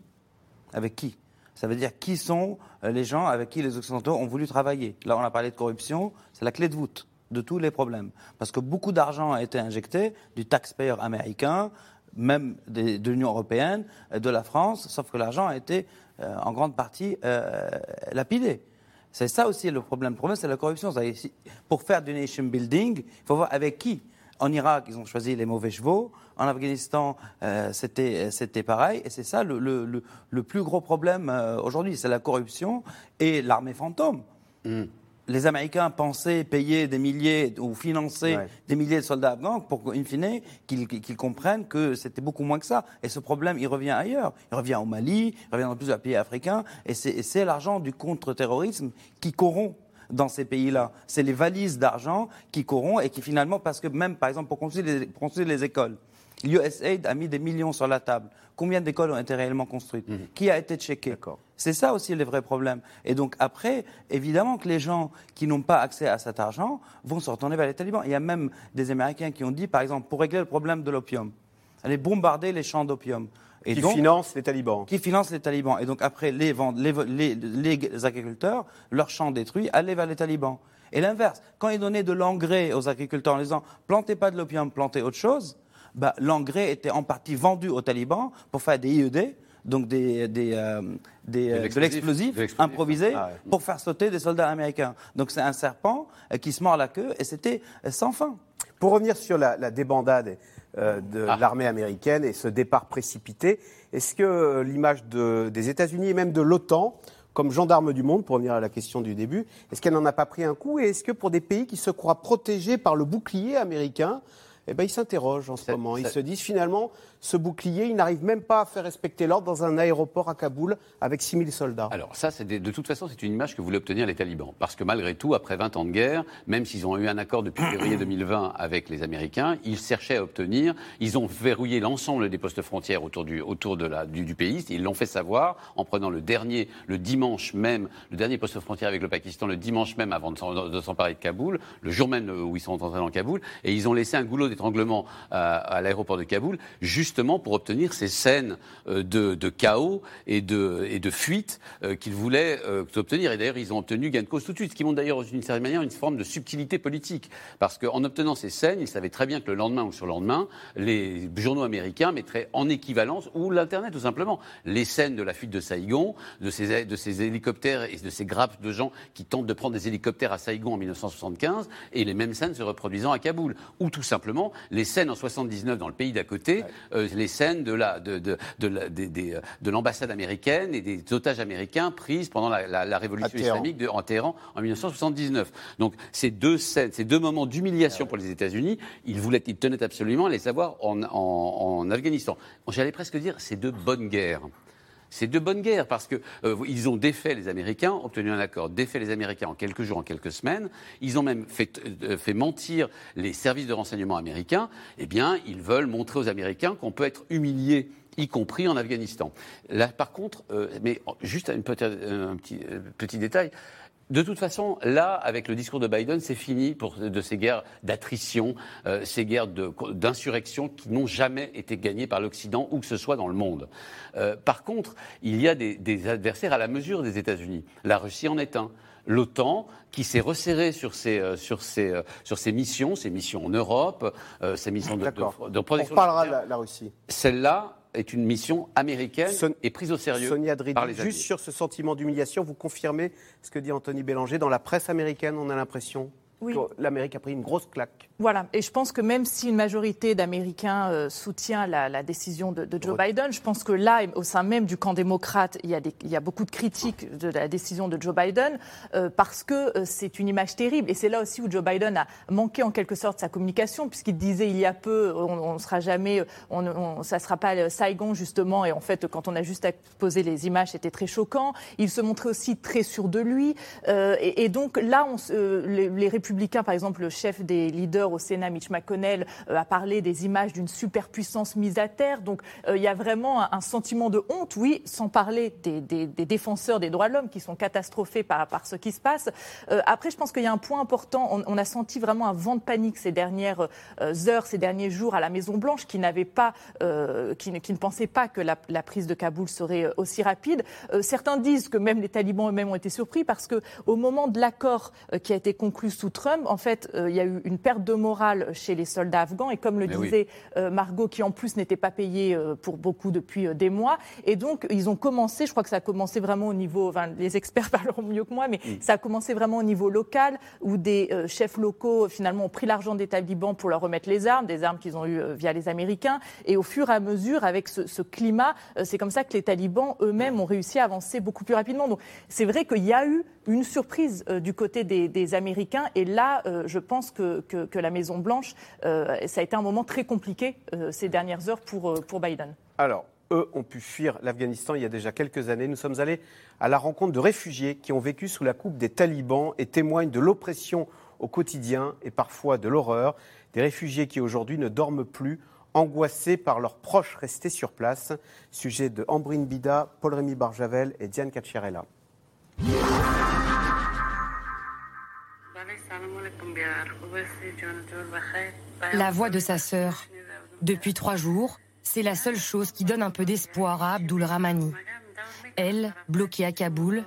[SPEAKER 4] Avec qui? Ça veut dire qui sont euh, les gens avec qui les Occidentaux ont voulu travailler? Là, on a parlé de corruption, c'est la clé de voûte de tous les problèmes. Parce que beaucoup d'argent a été injecté du taxpayer américain, même de l'Union européenne, de la France, sauf que l'argent a été euh, en grande partie euh, lapidé. C'est ça aussi le problème. Le problème, c'est la corruption. Pour faire du nation building, il faut voir avec qui. En Irak, ils ont choisi les mauvais chevaux. En Afghanistan, euh, c'était pareil. Et c'est ça le, le, le, plus gros problème euh, aujourd'hui. C'est la corruption et l'armée fantôme. Hmm. Les Américains pensaient payer des milliers ou financer des milliers de soldats afghans pour qu'in fine, qu'ils comprennent que c'était beaucoup moins que ça. Et ce problème, il revient ailleurs. Il revient au Mali, il revient dans plusieurs pays africains. Et c'est l'argent du contre-terrorisme qui corrompt dans ces pays-là. C'est les valises d'argent qui corrompent et qui finalement, parce que même par exemple pour construire les, construire les écoles, l'USAID a mis des millions sur la table. Combien d'écoles ont été réellement construites mhm. Qui a été checké C'est ça aussi le vrai problème. Et donc après, évidemment que les gens qui n'ont pas accès à cet argent vont se retourner vers les talibans. Il y a même des Américains qui ont dit, par exemple, pour régler le problème de l'opium, aller bombarder les champs d'opium.
[SPEAKER 2] Et qui finance les talibans.
[SPEAKER 4] Qui finance les talibans. Et donc après, les, les, les, agriculteurs, leurs champs détruits, allaient vers les talibans. Et l'inverse, quand ils donnaient de l'engrais aux agriculteurs en disant plantez pas de l'opium, plantez autre chose, bah, l'engrais était en partie vendu aux talibans pour faire des IED, donc des, des, euh, des euh, de l'explosif improvisé ah pour faire sauter des soldats américains. Donc c'est un serpent euh, qui se mord la queue et c'était sans fin.
[SPEAKER 2] Pour revenir sur la, la débandade euh, de ah. l'armée américaine et ce départ précipité. Est-ce que euh, l'image des États-Unis et même de l'OTAN, comme gendarme du monde, pour revenir à la question du début, est-ce qu'elle n'en a pas pris un coup? Et est-ce que pour des pays qui se croient protégés par le bouclier américain, eh ben, ils s'interrogent en ce moment. Ils se disent finalement, ce bouclier, il n'arrive même pas à faire respecter l'ordre dans un aéroport à Kaboul avec 6000 soldats.
[SPEAKER 5] Alors ça, c'est de toute façon, c'est une image que voulaient obtenir les talibans. Parce que malgré tout, après 20 ans de guerre, même s'ils ont eu un accord depuis février 2020 avec les Américains, ils cherchaient à obtenir, ils ont verrouillé l'ensemble des postes frontières autour du, autour de la, du, pays. Ils l'ont fait savoir en prenant le dernier, le dimanche même, le dernier poste frontière avec le Pakistan, le dimanche même avant de s'emparer de Kaboul, le jour même où ils sont entrés dans Kaboul, et ils ont laissé un goulot d'étranglement à, à l'aéroport de Kaboul, justement pour obtenir ces scènes euh, de, de chaos et de, et de fuite euh, qu'ils voulaient euh, obtenir. Et d'ailleurs, ils ont obtenu gain de cause tout de suite, ce qui montre d'ailleurs d'une certaine manière une forme de subtilité politique. Parce qu'en obtenant ces scènes, ils savaient très bien que le lendemain ou sur le lendemain, les journaux américains mettraient en équivalence, ou l'Internet tout simplement, les scènes de la fuite de Saïgon, de ces, de ces hélicoptères et de ces grappes de gens qui tentent de prendre des hélicoptères à Saïgon en 1975, et les mêmes scènes se reproduisant à Kaboul. Ou tout simplement les scènes en 79 dans le pays d'à côté, euh, les scènes de, la, de, de, de, de l'ambassade américaine et des otages américains prises pendant la, la, révolution islamique de, en Téhéran en 1979. Donc ces deux scènes, ces deux moments d'humiliation pour les États-Unis, ils voulaient, ils tenaient absolument à les savoir en, en, en Afghanistan. J'allais presque dire, c'est deux bonnes guerres. C'est de bonnes guerres parce qu'ils euh, ont défait les Américains, obtenu un accord, défait les Américains en quelques jours, en quelques semaines. Ils ont même fait, euh, mentir les services de renseignement américains. Eh bien, ils veulent montrer aux Américains qu'on peut être humilié y compris en Afghanistan. Là, par contre, euh, mais juste un petit, petit détail, de toute façon, là, avec le discours de Biden, c'est fini pour de ces guerres d'attrition, euh, ces guerres d'insurrection qui n'ont jamais été gagnées par l'Occident où que ce soit dans le monde. Euh, par contre, il y a des, adversaires à la mesure des États-Unis. La Russie en est un. L'OTAN, qui s'est resserrée sur ses, euh, sur, ses, sur ses missions, ses missions en Europe, ses missions de, de, protection.
[SPEAKER 2] On parlera de la Russie.
[SPEAKER 5] Celle-là, est une mission américaine et prise au sérieux
[SPEAKER 2] Sonia par les juste sur ce sentiment d'humiliation, vous confirmez ce que dit Anthony Bélanger. Dans la presse américaine, on a l'impression? l'Amérique a pris une grosse claque.
[SPEAKER 6] Voilà, et je pense que même si une majorité d'Américains euh, soutient la, décision de, Joe Biden, je pense que là, au sein même du camp démocrate, il y a, il y a beaucoup de critiques de la décision de Joe Biden euh, parce que euh, c'est une image terrible. Et c'est là aussi où Joe Biden a manqué en quelque sorte sa communication, puisqu'il disait il y a peu, on ne sera jamais, on, ça ne sera pas Saigon justement. Et en fait, quand on a juste exposé les images, c'était très choquant. Il se montrait aussi très sûr de lui. et, donc là, on, les, les républicains républicains, par exemple, le chef des leaders au Sénat, Mitch McConnell, a parlé des images d'une superpuissance mise à terre. Donc il y a vraiment un, sentiment de honte, oui, sans parler des, défenseurs des droits de l'homme qui sont catastrophés par, par ce qui se passe. après, je pense qu'il y a un point important. On, a senti vraiment un vent de panique ces dernières heures, ces derniers jours à la Maison Blanche, qui n'avait pas, qui, ne, qui, ne pensait pas que la, la prise de Kaboul serait aussi rapide. certains disent que même les talibans eux-mêmes ont été surpris parce que au moment de l'accord euh, qui a été conclu sous Trump, en fait, euh, il y a eu une perte de morale chez les soldats afghans et comme le disait euh, Margot, qui en plus n'était pas payé pour beaucoup depuis des mois, et donc ils ont commencé, je crois que ça a commencé vraiment au niveau, enfin, les experts parleront mieux que moi, mais mm. ça a commencé vraiment au niveau local où des chefs locaux finalement ont pris l'argent des talibans pour leur remettre les armes, des armes qu'ils ont eues via les Américains, et au fur et à mesure, avec ce, ce climat, c'est comme ça que les talibans eux-mêmes ont réussi à avancer beaucoup plus rapidement. Donc c'est vrai qu'il y a eu une surprise euh, du côté des, Américains. Et là, euh, je pense que, que, la Maison-Blanche, euh, ça a été un moment très compliqué ces dernières heures pour, pour Biden.
[SPEAKER 2] Alors, eux ont pu fuir l'Afghanistan il y a déjà quelques années. Nous sommes allés à la rencontre de réfugiés qui ont vécu sous la coupe des talibans et témoignent de l'oppression au quotidien et parfois de l'horreur. Des réfugiés qui aujourd'hui ne dorment plus, angoissés par leurs proches restés sur place. Sujet de Ambrine Bida, Paul-Rémy Barjavel et Diane Cacciarella.
[SPEAKER 10] La voix de sa sœur. Depuis trois jours, c'est la seule chose qui donne un peu d'espoir à Abdul Rahmani. Elle, bloquée à Kaboul,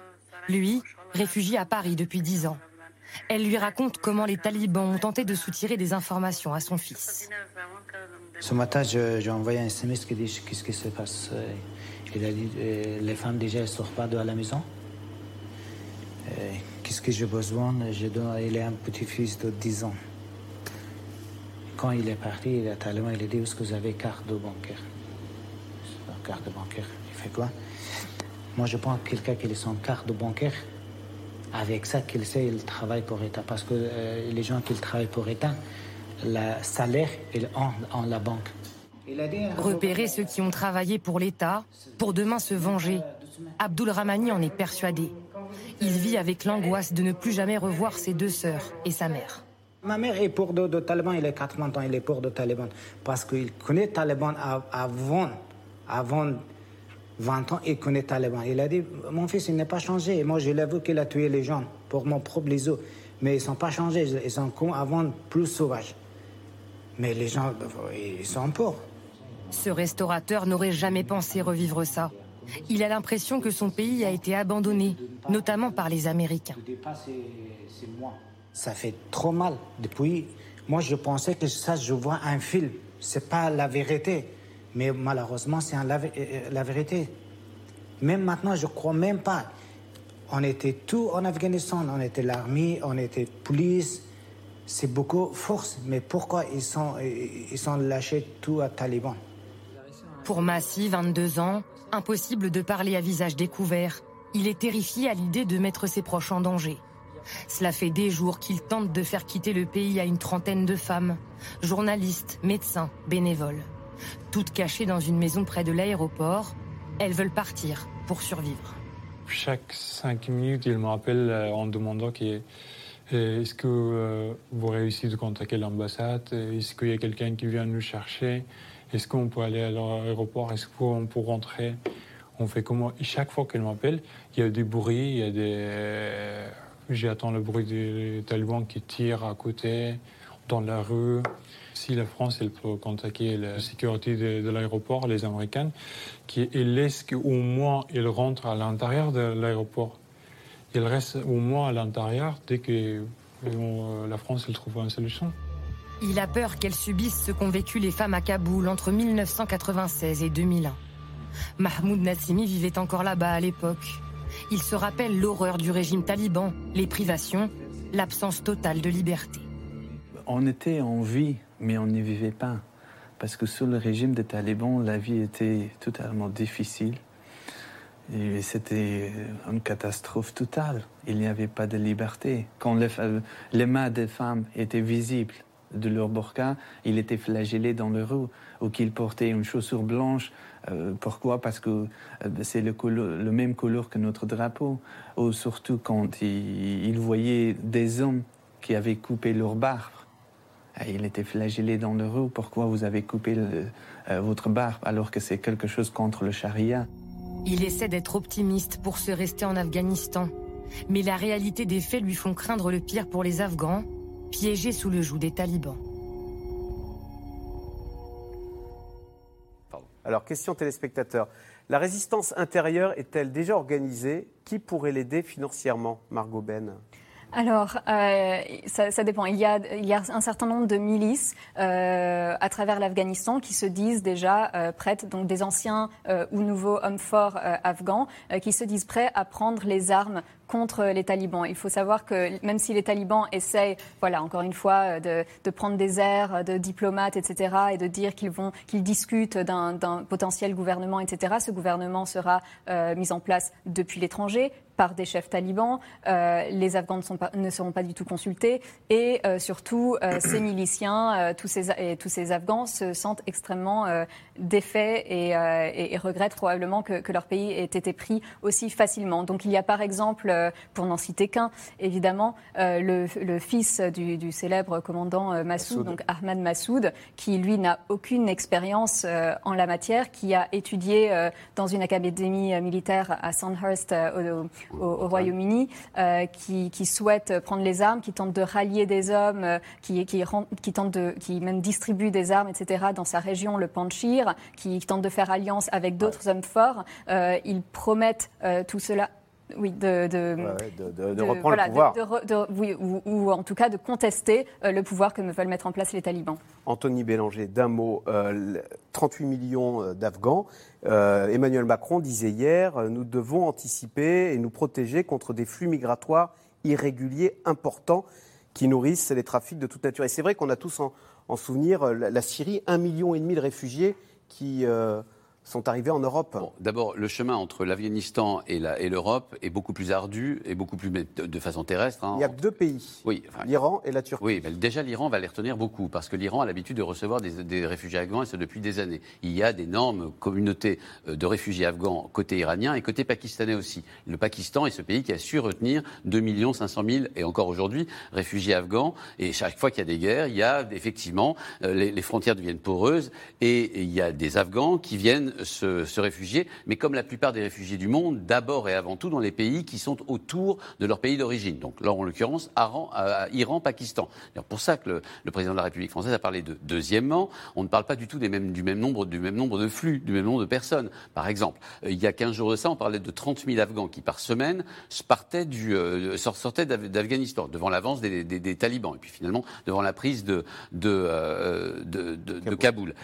[SPEAKER 10] lui, réfugié à Paris depuis dix ans. Elle lui raconte comment les talibans ont tenté de soutirer des informations à son fils.
[SPEAKER 15] Ce matin, j'ai envoyé un SMS qui dit qu'est-ce qui se passe. Il a dit euh, les femmes déjà ne sortent pas de la maison. Euh, qu'est-ce que j'ai besoin Il est un petit-fils de 10 ans. Quand il est parti, il tellement il a dit, est-ce que vous avez carte de bancaire Carte de bancaire, il fait quoi? Moi, je pense quelqu'un qui a son carte de bancaire, avec ça, qu'il sait, il travaille pour l'État. Parce que euh, les gens qui travaillent pour l'État, le salaire, il en, en la banque.
[SPEAKER 10] Repérer ceux qui ont travaillé pour l'État, pour demain se venger. Abdul Rahmani en est persuadé. Il vit avec l'angoisse de ne plus jamais revoir ses deux sœurs et sa mère.
[SPEAKER 15] Ma mère est pour de, Taliban, il est 80 ans, il est pour de Taliban. Parce qu'il connaît Taliban avant, avant 20 ans, il connaît Taliban. Il a dit, mon fils, il n'est pas changé. Moi, je l'avoue qu'il a tué les gens pour mon propre les Mais ils ne sont pas changés, ils sont comme avant, plus sauvages. Mais les gens, ils sont pauvres.
[SPEAKER 10] Ce restaurateur n'aurait jamais pensé revivre ça. Il a l'impression que son pays a été abandonné, notamment par les Américains.
[SPEAKER 15] Ça fait trop mal. Depuis, moi, je pensais que ça, je vois un film. C'est pas la vérité, mais malheureusement, c'est la, euh, la vérité. Même maintenant, je crois même pas. On était tout en Afghanistan. On était l'armée, on était police. C'est beaucoup force. Mais pourquoi ils sont, ils sont lâchés tout à Taliban?
[SPEAKER 10] Pour Massi, 22 ans, Impossible de parler à visage découvert. Il est terrifié à l'idée de mettre ses proches en danger. Cela fait des jours qu'il tente de faire quitter le pays à une trentaine de femmes, journalistes, médecins, bénévoles. Toutes cachées dans une maison près de l'aéroport, elles veulent partir pour survivre.
[SPEAKER 16] Chaque cinq minutes, il me rappelle euh, en demandant euh, est-ce que euh, vous réussissez de contacter l'ambassade? Est-ce qu'il y a quelqu'un qui vient nous chercher? Est-ce qu'on peut aller à l'aéroport? Est-ce qu'on peut rentrer? On fait comment? Chaque fois qu'elle m'appelle, il y a des bruits, il y a des. J'attends le bruit des talibans qui tirent à côté, dans la rue. Si la France, elle peut contacter la sécurité de, l'aéroport, les Américains, qui laissent qu'au moins ils rentrent à l'intérieur de l'aéroport. Ils restent au moins à l'intérieur dès que euh, la France elle trouve une solution.
[SPEAKER 10] Il a peur qu'elles subissent ce qu'ont vécu les femmes à Kaboul entre 1996 et 2001. Mahmoud Nassimi vivait encore là-bas à l'époque. Il se rappelle l'horreur du régime taliban, les privations, l'absence totale de liberté.
[SPEAKER 17] On était en vie, mais on n'y vivait pas. Parce que sous le régime des talibans, la vie était totalement difficile. C'était une catastrophe totale. Il n'y avait pas de liberté. Quand les, les mains des femmes étaient visibles, de leur burqa, il était flagellé dans le rue, ou qu'il portait une chaussure blanche. Euh, pourquoi? Parce que euh, c'est le, même couleur que notre drapeau. Ou surtout quand il, voyait des hommes qui avaient coupé leur barbe. Il était flagellé dans le rue. Pourquoi vous avez coupé euh, votre barbe alors que c'est quelque chose contre le charia?
[SPEAKER 10] Il essaie d'être optimiste pour se rester en Afghanistan. Mais la réalité des faits lui font craindre le pire pour les Afghans, piégés sous le joug des talibans.
[SPEAKER 2] Alors, question téléspectateur. La résistance intérieure est-elle déjà organisée? Qui pourrait l'aider financièrement, Margot Ben
[SPEAKER 3] alors, euh, ça, dépend. Il y, a, il y, a, un certain nombre de milices euh, à travers l'Afghanistan qui se disent déjà euh, prêtes, donc des anciens ou nouveaux hommes forts afghans, qui se disent prêts à prendre les armes contre les talibans. Il faut savoir que même si les talibans essayent, voilà, encore une fois, de, de prendre des airs de diplomates, etc., et de dire qu'ils vont, qu'ils discutent d'un potentiel gouvernement, etc., ce gouvernement sera mis en place depuis l'étranger par des chefs talibans. Euh, les Afghans ne, seront pas du tout consultés. Et euh, surtout, euh, ces miliciens, tous, ces, Afghans se sentent extrêmement défaits et, et, regrettent probablement que, leur pays ait été pris aussi facilement. Donc il y a par exemple, pour n'en citer qu'un, évidemment, le, le, fils du, du célèbre commandant Massoud, donc Ahmad Massoud, qui lui n'a aucune expérience en la matière, qui a étudié dans une académie militaire à Sandhurst au, au, Royaume-Uni, euh, qui, qui, souhaitent prendre les armes, qui tentent de rallier des hommes, euh, qui, qui, qui, tentent de, qui même distribuent des armes, etc., dans sa région, le Panchir, qui, tentent de faire alliance avec d'autres hommes forts. Euh, ils promettent tout cela oui, de,
[SPEAKER 2] de, reprendre le pouvoir.
[SPEAKER 3] oui, ou, en tout cas de contester le pouvoir que veulent mettre en place les talibans.
[SPEAKER 2] Anthony Bélanger, d'un mot, 38 millions d'Afghans. Euh, Emmanuel Macron disait hier, euh, nous devons anticiper et nous protéger contre des flux migratoires irréguliers importants qui nourrissent les trafics de toute nature. Et c'est vrai qu'on a tous en, souvenir euh, la, Syrie, un million et demi de réfugiés qui sont arrivés en Europe
[SPEAKER 5] D'abord, le chemin entre l'Afghanistan et l'Europe est beaucoup plus ardu et beaucoup plus de façon terrestre.
[SPEAKER 2] Hein. Il y a deux pays, oui, l'Iran et la Turquie.
[SPEAKER 5] Oui, mais déjà l'Iran va les retenir beaucoup parce que l'Iran a l'habitude de recevoir des, réfugiés afghans et ça depuis des années. Il y a d'énormes communautés euh, de réfugiés afghans côté iranien et côté pakistanais aussi. Le Pakistan est ce pays qui a su retenir 2 500 000 et encore aujourd'hui réfugiés afghans et chaque fois qu'il y a des guerres, il y a effectivement euh, les, frontières deviennent poreuses et il y a des Afghans qui viennent se, réfugier, mais comme la plupart des réfugiés du monde, d'abord et avant tout dans les pays qui sont autour de leur pays d'origine. Donc là, en l'occurrence, Iran, Pakistan. C'est pour ça que le, président de la République française a parlé de. Deuxièmement, on ne parle pas du tout des mêmes, du, même nombre, du même nombre de flux, du même nombre de personnes. Par exemple, euh, il y a 15 jours de ça, on parlait de 30 000 Afghans qui, par semaine, partaient du, euh, sortaient d'Afghanistan, devant l'avance des, talibans, et puis finalement devant la prise de, de, euh, de Kaboul.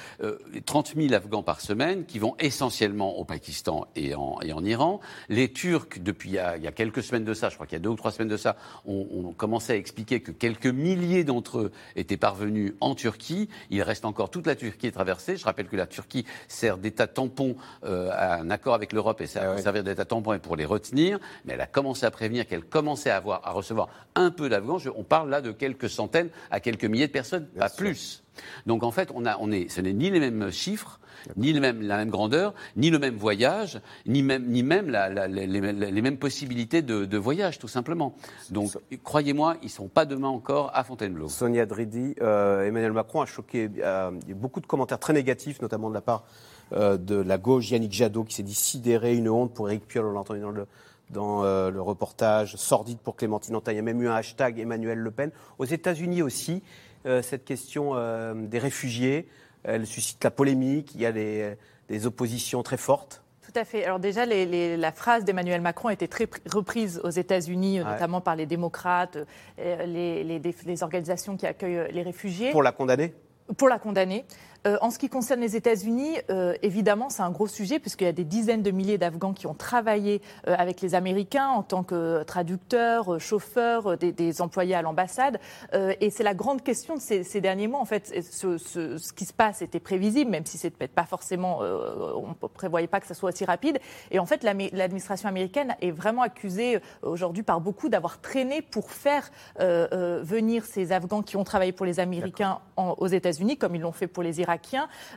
[SPEAKER 5] 30 000 Afghans par semaine qui vont essentiellement au Pakistan et en, Iran. Les Turcs, depuis il y, a, quelques semaines de ça, je crois qu'il y a deux ou trois semaine de ça, ont, commencé à expliquer que quelques milliers d'entre eux étaient parvenus en Turquie. Il reste encore toute la Turquie à traverser. Je rappelle que la Turquie sert d'état tampon euh, à un accord avec l'Europe et ça va ah servir d'état tampon pour les retenir. Mais elle a commencé à prévenir qu'elle commençait à, avoir, à recevoir un peu d'Afghans. On parle là de quelques centaines à quelques milliers de personnes, pas plus. Donc en fait, on a, on est, ce n'est ni les mêmes chiffres, ni la même grandeur, ni le même voyage, ni même, ni même les, mêmes possibilités de, voyage, tout simplement. Donc, croyez-moi, ils ne sont pas demain encore à Fontainebleau.
[SPEAKER 2] Sonia Dridi, euh, Emmanuel Macron a choqué. Euh, il y a beaucoup de commentaires très négatifs, notamment de la part euh, de la gauche, Yannick Jadot, qui s'est dit sidéré, une honte pour Éric Piolle, on l'a entendu dans le dans le reportage, sordide pour Clémentine Antin. Il y a même eu un hashtag Emmanuel Le Pen. Aux États-Unis aussi, cette question des réfugiés, elle suscite la polémique, il y a des, oppositions très fortes.
[SPEAKER 6] Tout à fait. Alors déjà, la phrase d'Emmanuel Macron a été très reprise aux États-Unis, notamment par les démocrates, euh, les, les, organisations qui accueillent les réfugiés.
[SPEAKER 2] Pour la condamner?
[SPEAKER 6] Pour la condamner. Euh, en ce qui concerne les États-Unis, euh, évidemment, c'est un gros sujet puisqu'il y a des dizaines de milliers d'Afghans qui ont travaillé euh, avec les Américains en tant que traducteurs, chauffeurs, des, employés à l'ambassade. et c'est la grande question de ces, derniers mois. En fait, ce, qui se passe était prévisible, même si c'est peut-être pas forcément, on ne prévoyait pas que ça soit aussi rapide. Et en fait, l'administration américaine est vraiment accusée aujourd'hui par beaucoup d'avoir traîné pour faire venir ces Afghans qui ont travaillé pour les Américains aux États-Unis, comme ils l'ont fait pour les Irakiens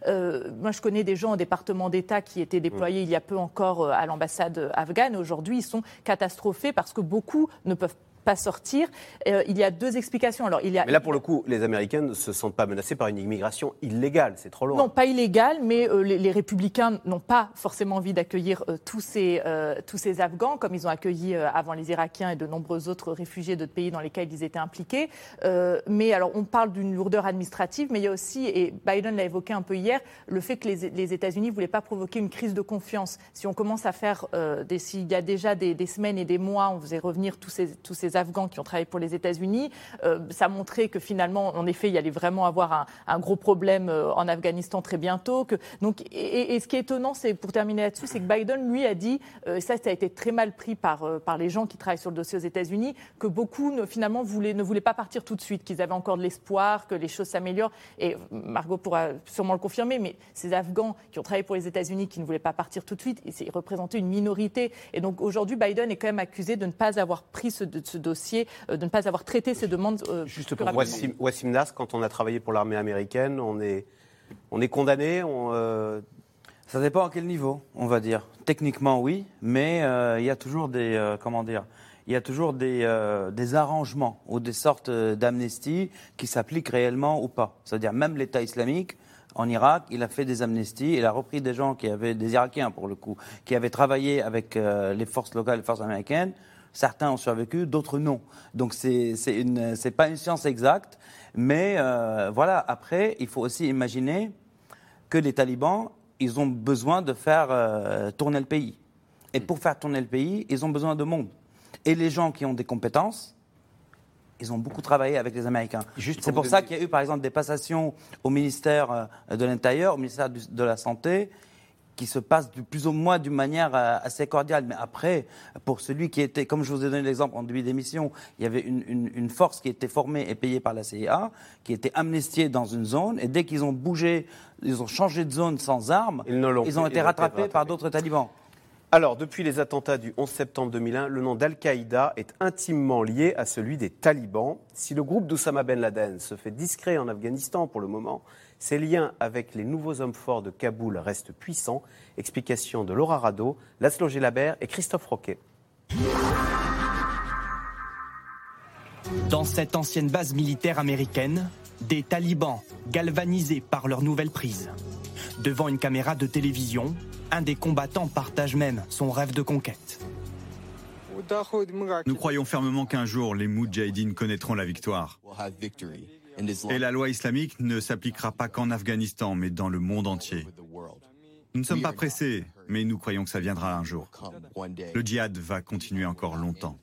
[SPEAKER 6] euh, moi, je connais des gens au département d'État qui étaient déployés il y a peu encore euh, à l'ambassade afghane. Aujourd'hui, ils sont catastrophés parce que beaucoup ne peuvent pas sortir. Euh, il y a deux explications. Alors, il y a...
[SPEAKER 2] Mais là, pour le coup, les Américains ne se sentent pas menacés par une immigration illégale. C'est trop loin.
[SPEAKER 6] Non, pas illégale, mais euh, les, républicains n'ont pas forcément envie d'accueillir euh, tous, ces, tous ces Afghans, comme ils ont accueilli avant les Irakiens et de nombreux autres réfugiés d'autres pays dans lesquels ils étaient impliqués. mais alors, on parle d'une lourdeur administrative, mais il y a aussi, et Biden l'a évoqué un peu hier, le fait que les, les États-Unis ne voulaient pas provoquer une crise de confiance. Si on commence à faire, s'il y a déjà des, des, semaines et des mois, on faisait revenir tous ces, tous ces Afghans qui ont travaillé pour les États-Unis. Euh, ça montrait que finalement, en effet, il y allait vraiment avoir un, gros problème euh, en Afghanistan très bientôt. Donc, et, ce qui est étonnant, c'est pour terminer là-dessus, c'est que Biden, lui, a dit, euh, ça, ça a été très mal pris par, par les gens qui travaillent sur le dossier aux États-Unis, que beaucoup finalement ne voulaient pas partir tout de suite, qu'ils avaient encore de l'espoir, que les choses s'améliorent. Et Margot pourra sûrement le confirmer, mais ces Afghans qui ont travaillé pour les États-Unis, qui ne voulaient pas partir tout de suite, ils représentaient une minorité. Et donc aujourd'hui, Biden est quand même accusé de ne pas avoir pris ce, ce dossier, de ne pas avoir traité ces demandes.
[SPEAKER 2] Euh, Juste pour Wassim, Wassim Nas, quand on a travaillé pour l'armée américaine, on est, on est condamné on, euh,
[SPEAKER 4] Ça dépend à quel niveau, on va dire. Techniquement, oui, mais euh, il y a toujours des. comment dire il y a toujours des, des arrangements ou des sortes d'amnisties qui s'appliquent réellement ou pas. C'est-à-dire même l'État islamique, en Irak, il a fait des amnisties, il a repris des gens qui avaient, des Irakiens pour le coup, qui avaient travaillé avec les forces locales, les forces américaines, Certains ont survécu, d'autres non. Donc c'est c'est pas une science exacte, mais euh, voilà. Après, il faut aussi imaginer que les talibans, ils ont besoin de faire euh, tourner le pays. Et pour faire tourner le pays, ils ont besoin de monde. Et les gens qui ont des compétences, ils ont beaucoup travaillé avec les Américains. C'est pour ça qu'il y a eu, par exemple, des passations au ministère euh, de l'Intérieur, au ministère de la Santé, qui se passe du plus ou moins d'une manière euh, assez cordiale. Mais après, pour celui qui était, comme je vous ai donné l'exemple en début d'émission, il y avait une, force qui était formée et payée par la CIA, qui était amnistiée dans une zone, et dès qu'ils ont bougé, ils ont changé de zone sans armes, ils, ont, été rattrapés par d'autres talibans.
[SPEAKER 2] Alors, depuis les attentats du 11 septembre 2001, le nom d'Al-Qaïda est intimement lié à celui des talibans. Si le groupe d'Oussama Ben Laden se fait discret en Afghanistan pour le moment, ses liens avec les nouveaux hommes forts de Kaboul restent puissants. Explication de Laura Rado, Laszlo Gélabert et Christophe Roquet.
[SPEAKER 18] Dans cette ancienne base militaire américaine, des talibans galvanisés par leur nouvelle prise. Devant une caméra de télévision, un des combattants partage même son rêve de conquête.
[SPEAKER 11] Nous croyons fermement qu'un jour les Moudjahidines connaîtront la victoire. Et la loi islamique ne s'appliquera pas qu'en Afghanistan, mais dans le monde entier. Nous ne sommes pas pressés, mais nous croyons que ça viendra un jour. Le djihad va continuer encore longtemps.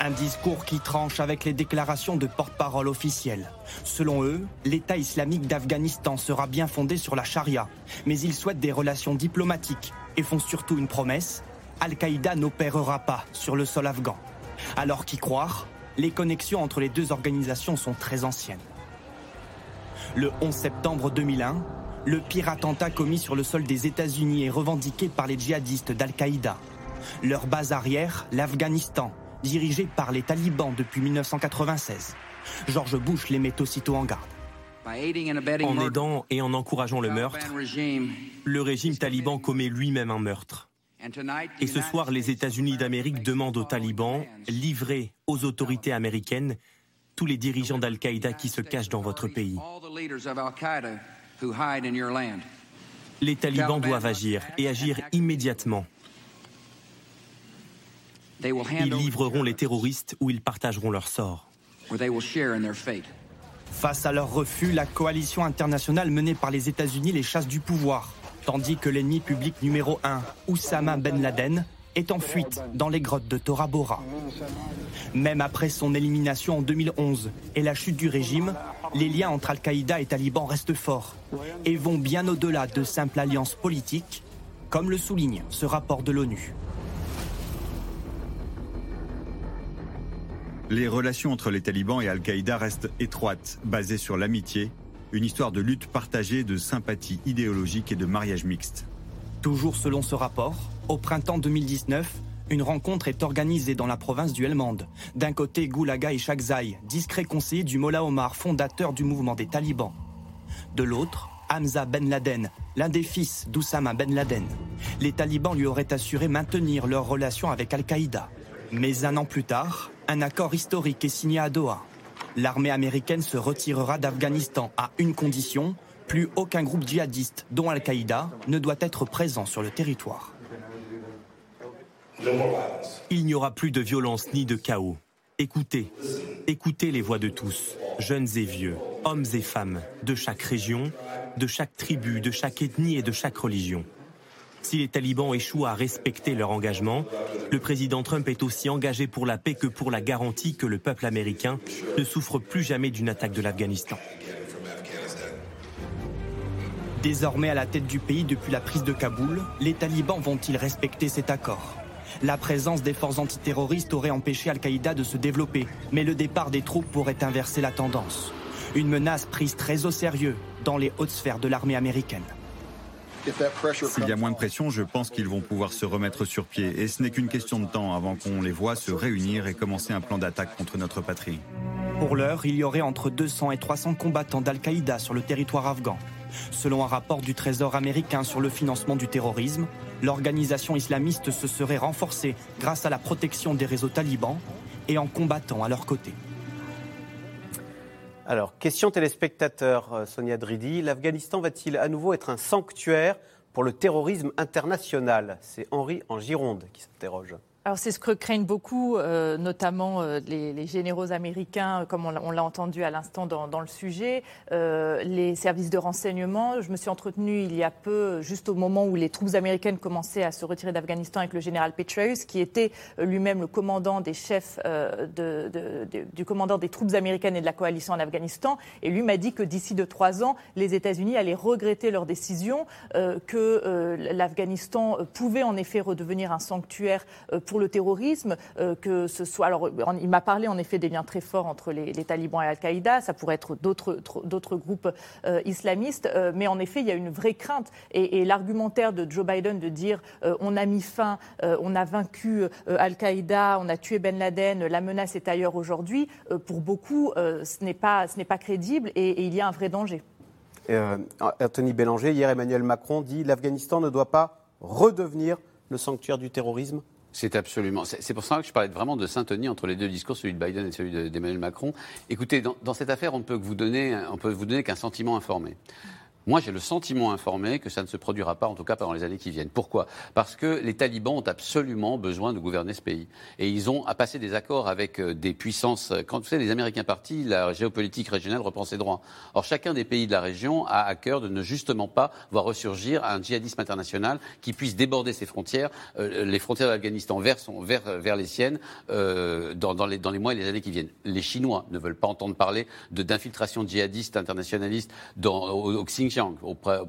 [SPEAKER 18] Un discours qui tranche avec les déclarations de porte-parole officiels. Selon eux, l'État islamique d'Afghanistan sera bien fondé sur la charia, mais ils souhaitent des relations diplomatiques et font surtout une promesse Al-Qaïda n'opérera pas sur le sol afghan. Alors qu'y croire les connexions entre les deux organisations sont très anciennes. Le 11 septembre 2001, le pire attentat commis sur le sol des États-Unis est revendiqué par les djihadistes d'Al-Qaïda. Leur base arrière, l'Afghanistan, dirigée par les talibans depuis 1996. George Bush les met aussitôt en garde.
[SPEAKER 19] En aidant et en encourageant le meurtre, le régime taliban commet lui-même un meurtre. Et ce soir, les États-Unis d'Amérique demandent aux talibans, livrés aux autorités américaines, tous les dirigeants d'Al-Qaïda qui se cachent dans votre pays. Les talibans doivent agir et agir immédiatement. Ils livreront les terroristes ou ils partageront leur sort.
[SPEAKER 18] Face à leur refus, la coalition internationale menée par les États-Unis les chasse du pouvoir tandis que l'ennemi public numéro 1, Oussama Ben Laden, est en fuite dans les grottes de Tora Bora. Même après son élimination en 2011 et la chute du régime, les liens entre Al-Qaïda et Taliban restent forts et vont bien au-delà de simples alliances politiques, comme le souligne ce rapport de l'ONU.
[SPEAKER 11] Les relations entre les talibans et Al-Qaïda restent étroites, basées sur l'amitié une histoire de lutte partagée, de sympathie idéologique et de mariage mixte.
[SPEAKER 18] Toujours selon ce rapport, au printemps 2019, une rencontre est organisée dans la province du Helmand. D'un côté, Goulaga et discret conseiller du Mollah Omar, fondateur du mouvement des talibans. De l'autre, Hamza Ben Laden, l'un des fils d'Oussama Ben Laden. Les talibans lui auraient assuré maintenir leur relation avec Al-Qaïda. Mais un an plus tard, un accord historique est signé à Doha. L'armée américaine se retirera d'Afghanistan à une condition, plus aucun groupe djihadiste, dont Al-Qaïda, ne doit être présent sur le territoire.
[SPEAKER 19] Il n'y aura plus de violence ni de chaos. Écoutez, écoutez les voix de tous, jeunes et vieux, hommes et femmes, de chaque région, de chaque tribu, de chaque ethnie et de chaque religion. Si les talibans échouent à respecter leur engagement, le président Trump est aussi engagé pour la paix que pour la garantie que le peuple américain ne souffre plus jamais d'une attaque de l'Afghanistan.
[SPEAKER 18] Désormais à la tête du pays depuis la prise de Kaboul, les talibans vont-ils respecter cet accord? La présence des forces antiterroristes aurait empêché Al-Qaïda de se développer, mais le départ des troupes pourrait inverser la tendance. Une menace prise très au sérieux dans les hautes sphères de l'armée américaine.
[SPEAKER 11] S'il y a moins de pression, je pense qu'ils vont pouvoir se remettre sur pied. Et ce n'est qu'une question de temps avant qu'on les voit se réunir et commencer un plan d'attaque contre notre patrie.
[SPEAKER 18] Pour l'heure, il y aurait entre 200 et 300 combattants d'Al-Qaïda sur le territoire afghan. Selon un rapport du Trésor américain sur le financement du terrorisme, l'organisation islamiste se serait renforcée grâce à la protection des réseaux talibans et en combattant à leur côté.
[SPEAKER 2] Alors, question téléspectateur, euh, Sonia Dridi. L'Afghanistan va-t-il à nouveau être un sanctuaire pour le terrorisme international? C'est Henri en Gironde qui s'interroge.
[SPEAKER 6] Alors c'est ce que craignent beaucoup, euh, notamment euh, les, généraux américains, comme on l'a entendu à l'instant dans, le sujet, euh, les services de renseignement. Je me suis entretenue il y a peu, juste au moment où les troupes américaines commençaient à se retirer d'Afghanistan avec le général Petraeus, qui était lui-même le commandant des chefs du commandant des troupes américaines et de la coalition en Afghanistan. Et lui m'a dit que d'ici de trois ans, les États-Unis allaient regretter leur décision, que l'Afghanistan pouvait en effet redevenir un sanctuaire pour le terrorisme, euh, que ce soit. Alors, il m'a parlé en effet des liens très forts entre les, talibans et Al-Qaïda. Ça pourrait être d'autres groupes euh, islamistes, euh, mais en effet, il y a une vraie crainte. Et, l'argumentaire de Joe Biden de dire on a mis fin, on a vaincu Al-Qaïda, on a tué Ben Laden, la menace est ailleurs aujourd'hui, pour beaucoup, ce n'est pas, crédible et, il y a un vrai danger.
[SPEAKER 2] Anthony Bélanger, hier Emmanuel Macron dit l'Afghanistan ne doit pas redevenir le sanctuaire du terrorisme
[SPEAKER 5] c'est absolument. C'est pour ça que je parlais vraiment de syntonie entre les deux discours, celui de Biden et celui d'Emmanuel Macron. Écoutez, dans, cette affaire, on peut vous donner, on peut vous donner qu'un sentiment informé. Moi, j'ai le sentiment informé que ça ne se produira pas, en tout cas pas dans les années qui viennent. Pourquoi? Parce que les talibans ont absolument besoin de gouverner ce pays. Et ils ont à passer des accords avec euh, des puissances. Quand vous savez, les Américains partis, la géopolitique régionale reprend ses droits. Or, chacun des pays de la région a à cœur de ne justement pas voir ressurgir un djihadisme international qui puisse déborder ses frontières, euh, les frontières de l'Afghanistan vers, les siennes, euh, dans, dans, les, dans les mois et les années qui viennent. Les Chinois ne veulent pas entendre parler d'infiltration djihadiste internationaliste dans, au, au Xinjiang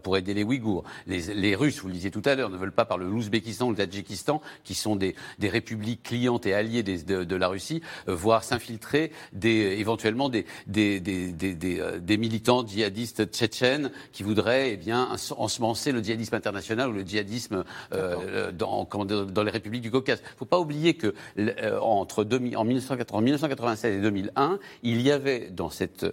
[SPEAKER 5] pour aider les Ouïghours. Les, Russes, vous le disiez tout à l'heure, ne veulent pas par l'Ouzbékistan ou le Tadjikistan, qui sont des, républiques clientes et alliées de, la Russie, euh, voir s'infiltrer éventuellement des, euh, des, militants djihadistes tchétchènes qui voudraient eh bien, ensemencer le djihadisme international ou le djihadisme euh, dans, dans, les républiques du Caucase. Il ne faut pas oublier que entre en, 1996 et 2001, il y avait dans cette,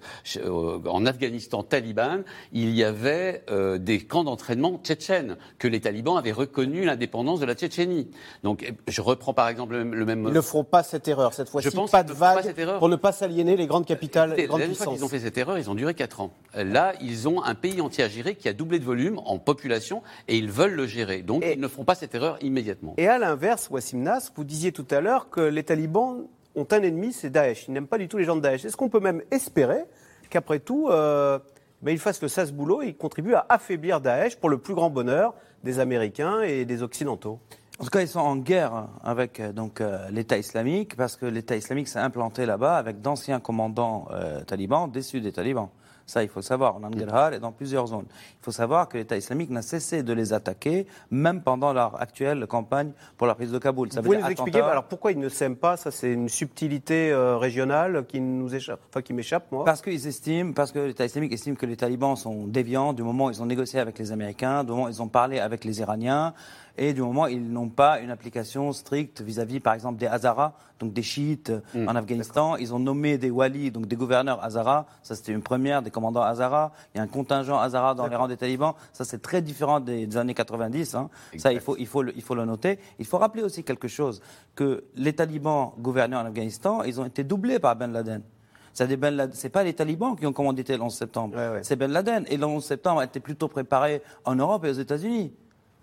[SPEAKER 5] en Afghanistan taliban, il y avait euh, des camps d'entraînement tchétchènes, que les talibans avaient reconnu l'indépendance de la Tchétchénie. Donc je reprends par exemple le, même...
[SPEAKER 2] Ils ne feront pas cette erreur, cette fois-ci, pas de vague pour ne pas s'aliéner les grandes capitales, les grandes
[SPEAKER 5] la fois qu'ils ont fait cette erreur, ils ont duré 4 ans. Là, ils ont un pays entier à gérer qui a doublé de volume en population et ils veulent le gérer. Donc ils ne feront pas cette erreur immédiatement.
[SPEAKER 2] Et à l'inverse, Wassim Nas, vous disiez tout à l'heure que les talibans ont un ennemi, c'est Daesh. Ils n'aiment pas du tout les gens de Daesh. Est-ce qu'on peut même espérer qu'après tout... Euh, mais il fasse le sas boulot et il contribue à affaiblir Daesh pour le plus grand bonheur des Américains et des Occidentaux.
[SPEAKER 4] En tout cas, ils sont en guerre avec euh, euh, l'État islamique parce que l'État islamique s'est implanté là-bas avec d'anciens commandants euh, talibans déçus des talibans. Ça, il faut savoir. En Nangarhar et dans plusieurs zones. Il faut savoir que l'État islamique n'a cessé de les attaquer, même pendant leur actuelle campagne pour la prise de Kaboul.
[SPEAKER 2] Ça Vous pouvez nous expliquer alors pourquoi ils ne s'aiment pas? Ça, c'est une subtilité euh, régionale qui nous échappe, enfin qui m'échappe moi.
[SPEAKER 4] Parce qu'ils estiment, parce que l'État islamique estime que les talibans sont déviants du moment où ils ont négocié avec les Américains, du moment où ils ont parlé avec les Iraniens. Et du moment où ils n'ont pas une application stricte vis-à-vis, par exemple, des Hazaras, donc des chiites
[SPEAKER 2] Hmm,
[SPEAKER 4] en Afghanistan. Ils ont nommé des walis, donc des gouverneurs Hazaras. Ça, c'était une première, des commandants Hazaras. Il y a un contingent Hazara dans les rangs des talibans. Ça, c'est très différent des, des années 90. hein. Ça, il faut, il, faut le, il faut le noter. Il faut rappeler aussi quelque chose, que les talibans gouvernés en Afghanistan, ils ont été doublés par Ben Laden. C'est Ben c'est pas les talibans qui ont commandité le 11 septembre, c'est Ben Laden. Et le 11 septembre a été plutôt préparé en Europe et aux États-Unis,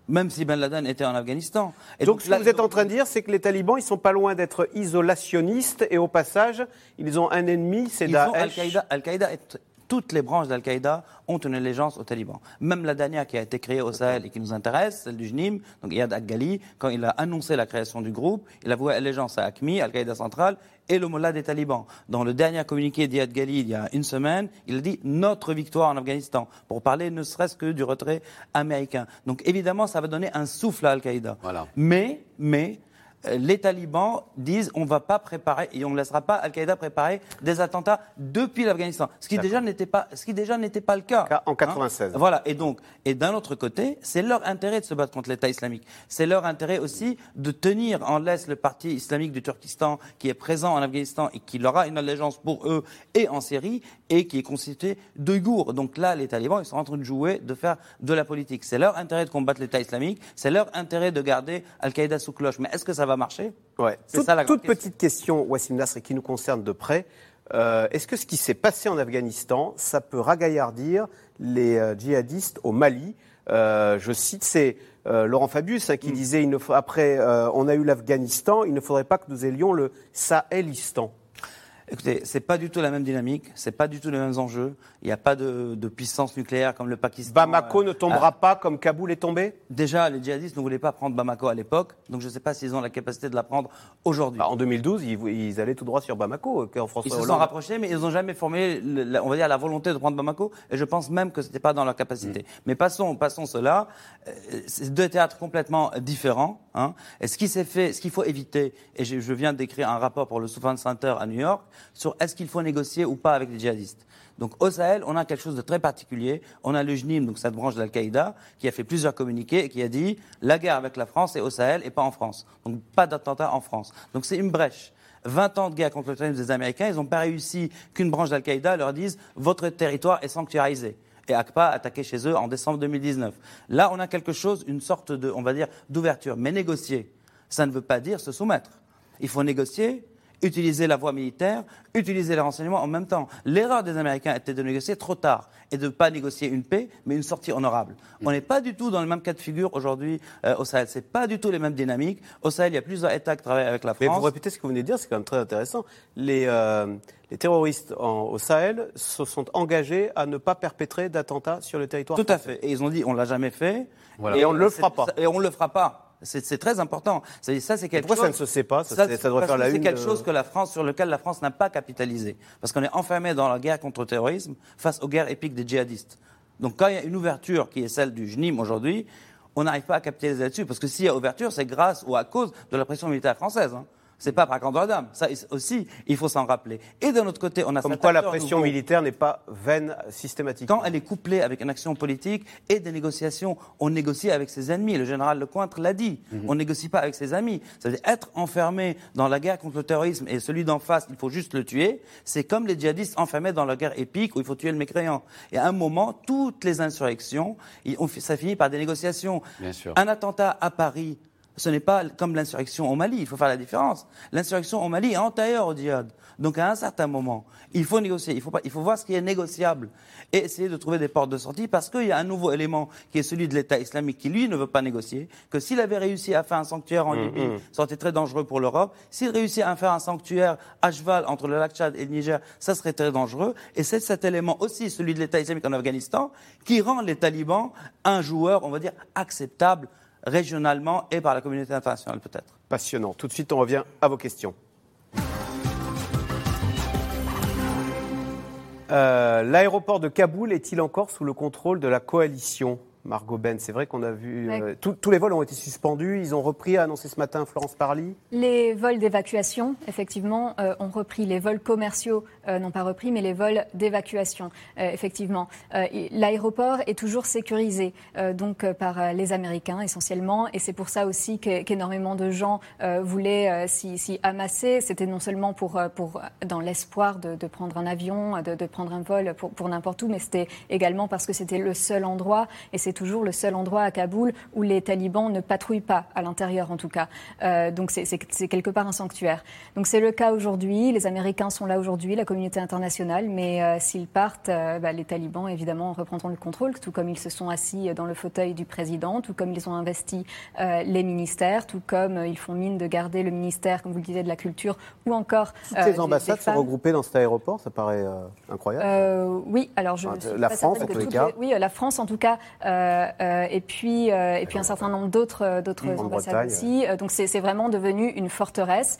[SPEAKER 4] même si Ben Laden était en Afghanistan. Et
[SPEAKER 2] donc, ce que vous êtes en train de dire, c'est que les talibans, ils sont pas loin d'être isolationnistes et au passage, ils ont un ennemi, c'est Daesh.
[SPEAKER 4] Al-Qaïda. Est- toutes les branches d'Al-Qaïda ont une allégeance aux talibans. Même la dernière qui a été créée au Sahel et qui nous intéresse, celle du JNIM, donc Iyad Al-Ghali, quand il a annoncé la création du groupe, il a voué allégeance à ACMI, Al-Qaïda centrale, et le Mollah des talibans. Dans le dernier communiqué d'Iyad Ghali, il y a une semaine, il a dit notre victoire en Afghanistan, pour parler ne serait-ce que du retrait américain. Donc évidemment, ça va donner un souffle à Al-Qaïda.
[SPEAKER 5] Voilà.
[SPEAKER 4] Mais, mais, les talibans disent on ne va pas préparer et on ne laissera pas Al-Qaïda préparer des attentats depuis l'Afghanistan, ce qui déjà n'était pas, ce qui déjà n'était pas le cas
[SPEAKER 2] en 96.
[SPEAKER 4] Hein voilà. Et donc, et d'un autre côté, c'est leur intérêt de se battre contre l'État islamique. C'est leur intérêt aussi de tenir en laisse le parti islamique du Turkestan qui est présent en Afghanistan et qui aura une allégeance pour eux et en Syrie et qui est constitué d'Ouïghours. Donc là, les talibans, ils sont en train de jouer, de faire de la politique. C'est leur intérêt de combattre l'État islamique. C'est leur intérêt de garder Al-Qaïda sous cloche. Mais est-ce que ça va marcher
[SPEAKER 2] Ouais. Toute,
[SPEAKER 4] ça la
[SPEAKER 2] petite question, Wassim Nasr, et qui nous concerne de près. Euh, Est-ce que ce qui s'est passé en Afghanistan, ça peut ragaillardir les euh, djihadistes au Mali? Euh, Je cite, c'est euh, Laurent Fabius hein, qui
[SPEAKER 4] Mm.
[SPEAKER 2] disait il ne faut, après, on a eu l'Afghanistan, il ne faudrait pas que nous ayons le Sahelistan.
[SPEAKER 4] Écoutez, c'est pas du tout la même dynamique, c'est pas du tout les mêmes enjeux. Il n'y a pas de, de puissance nucléaire comme le Pakistan.
[SPEAKER 2] Bamako
[SPEAKER 4] euh,
[SPEAKER 2] ne tombera
[SPEAKER 4] a-
[SPEAKER 2] pas comme Kaboul est tombé?
[SPEAKER 4] Déjà, les djihadistes ne voulaient pas prendre Bamako à l'époque, donc je ne sais pas s'ils ont la capacité de la prendre aujourd'hui.
[SPEAKER 2] Bah, En 2012, ils, ils allaient tout droit sur Bamako, euh, quand François
[SPEAKER 4] Ils se sont rapprochés, mais ils n'ont jamais le- la- on va dire, la volonté de prendre Bamako, et je pense même que ce n'était pas dans leur capacité. Mais passons, passons cela. Euh, C'est deux théâtres complètement différents. Hein. Et ce qui s'est fait, ce qu'il faut éviter, et je, je viens d'écrire un rapport pour le Souffrance Center à New York, sur est-ce qu'il faut négocier ou pas avec les djihadistes. Donc au Sahel, on a quelque chose de très particulier. On a le JNIM, donc cette branche de l'Al-Qaïda, qui a fait plusieurs communiqués et qui a dit la guerre avec la France est au Sahel et pas en France. Donc pas d'attentat en France. Donc c'est une brèche. 20 ans de guerre contre le terrorisme des Américains, ils n'ont pas réussi qu'une branche d'Al-Qaïda leur dise votre territoire est sanctuarisé. Et ACPA attaqué chez eux en décembre 2019. Là, on a quelque chose, une sorte de, on va dire, d'ouverture. Mais négocier, ça ne veut pas dire se soumettre. Il faut négocier, utiliser la voie militaire, utiliser les renseignements en même temps. L'erreur des Américains était de négocier trop tard et de ne pas négocier une paix, mais une sortie honorable. On n'est pas du tout dans le même cas de figure aujourd'hui euh, au Sahel. C'est pas du tout les mêmes dynamiques. Au Sahel, il y a plusieurs États qui travaillent avec la
[SPEAKER 2] Mais
[SPEAKER 4] France.
[SPEAKER 2] vous répétez ce que vous venez de dire, c'est quand même très intéressant. Les, euh, les terroristes en- au Sahel se sont engagés à ne pas perpétrer d'attentats sur le territoire
[SPEAKER 4] Tout à fait. Et ils ont dit on l'a jamais fait.
[SPEAKER 2] Et on ne le fera pas.
[SPEAKER 4] Et on ne le fera pas. C'est très important. C'est- Ça, c'est quelque
[SPEAKER 2] pourquoi
[SPEAKER 4] chose.
[SPEAKER 2] ça ne se sait pas? Ça, c'est- ça
[SPEAKER 4] parce
[SPEAKER 2] faire la
[SPEAKER 4] C'est quelque
[SPEAKER 2] de-
[SPEAKER 4] chose que la France, sur lequel la France n'a pas capitalisé. Parce qu'on est enfermé dans la guerre contre le terrorisme face aux guerres épiques des djihadistes. Donc quand il y a une ouverture qui est celle du JNIM aujourd'hui, on n'arrive pas à capitaliser là-dessus. Parce que s'il y a ouverture, c'est grâce ou à cause de la pression militaire française. Hein. C'est pas par grandeur d'âme. Ça aussi, il faut s'en rappeler. Et d'un autre côté, on a
[SPEAKER 2] Comme quoi la pression
[SPEAKER 4] nouveau-
[SPEAKER 2] militaire n'est pas vaine systématiquement.
[SPEAKER 4] quand elle est couplée avec une action politique et des négociations, on négocie avec ses ennemis. Le général Lecointre l'a dit.
[SPEAKER 2] Mhm.
[SPEAKER 4] On négocie pas avec ses amis. Ça veut dire être enfermé dans la guerre contre le terrorisme et celui d'en face, il faut juste le tuer. C'est comme les djihadistes enfermés dans la guerre épique où il faut tuer le mécréant. Et à un moment, toutes les insurrections, ça finit par des négociations.
[SPEAKER 5] Bien sûr.
[SPEAKER 4] Un attentat à Paris, ce n'est pas comme l'insurrection au Mali, il faut faire la différence. L'insurrection au Mali est antérieure au djihad. Donc à un certain moment, il faut négocier, il faut, pas, il faut voir ce qui est négociable et essayer de trouver des portes de sortie parce qu'il y a un nouveau élément qui est celui de l'État islamique qui, lui, ne veut pas négocier, que s'il avait réussi à faire un sanctuaire en
[SPEAKER 2] Mm,
[SPEAKER 4] Libye, ça aurait été très dangereux pour l'Europe. S'il réussit à faire un sanctuaire à cheval entre le lac Tchad et le Niger, ça serait très dangereux. Et c'est cet élément aussi, celui de l'État islamique en Afghanistan, qui rend les talibans un joueur, on va dire, acceptable régionalement et par la communauté internationale peut-être.
[SPEAKER 2] Passionnant. Tout de suite, on revient à vos questions. Euh, L'aéroport de Kaboul est-il encore sous le contrôle de la coalition? Margot Ben, c'est vrai qu'on a vu. Euh, tous les vols ont été suspendus. Ils ont repris, a annoncé ce matin Florence Parly.
[SPEAKER 3] Les vols d'évacuation, effectivement, euh, ont repris. Les vols commerciaux euh, n'ont pas repris, mais les vols d'évacuation, effectivement. L'aéroport est toujours sécurisé, donc par les Américains essentiellement, et c'est pour ça aussi qu'énormément de gens voulaient s'y amasser. C'était non seulement pour, pour dans l'espoir de, de, prendre un avion, de, de prendre un vol pour, pour n'importe où, mais c'était également parce que c'était le seul endroit, et c'est toujours le seul endroit à Kaboul où les talibans ne patrouillent pas, à l'intérieur en tout cas. Euh, donc c'est quelque part un sanctuaire. Donc c'est le cas aujourd'hui. Les Américains sont là aujourd'hui, la communauté internationale, mais euh, s'ils partent, euh, bah, les talibans évidemment reprendront le contrôle, tout comme ils se sont assis dans le fauteuil du président, tout comme ils ont investi les ministères, tout comme ils font mine de garder le ministère, comme vous le disiez, de la culture, ou encore.
[SPEAKER 2] Toutes les ambassades sont regroupées dans cet aéroport, ça paraît incroyable.
[SPEAKER 3] oui, alors je.
[SPEAKER 2] la France en tous cas.
[SPEAKER 3] oui, la France en tout cas. Euh, euh, et, puis, euh, et puis un certain nombre d'autres d'autres ambassades aussi. donc c'est vraiment devenu une forteresse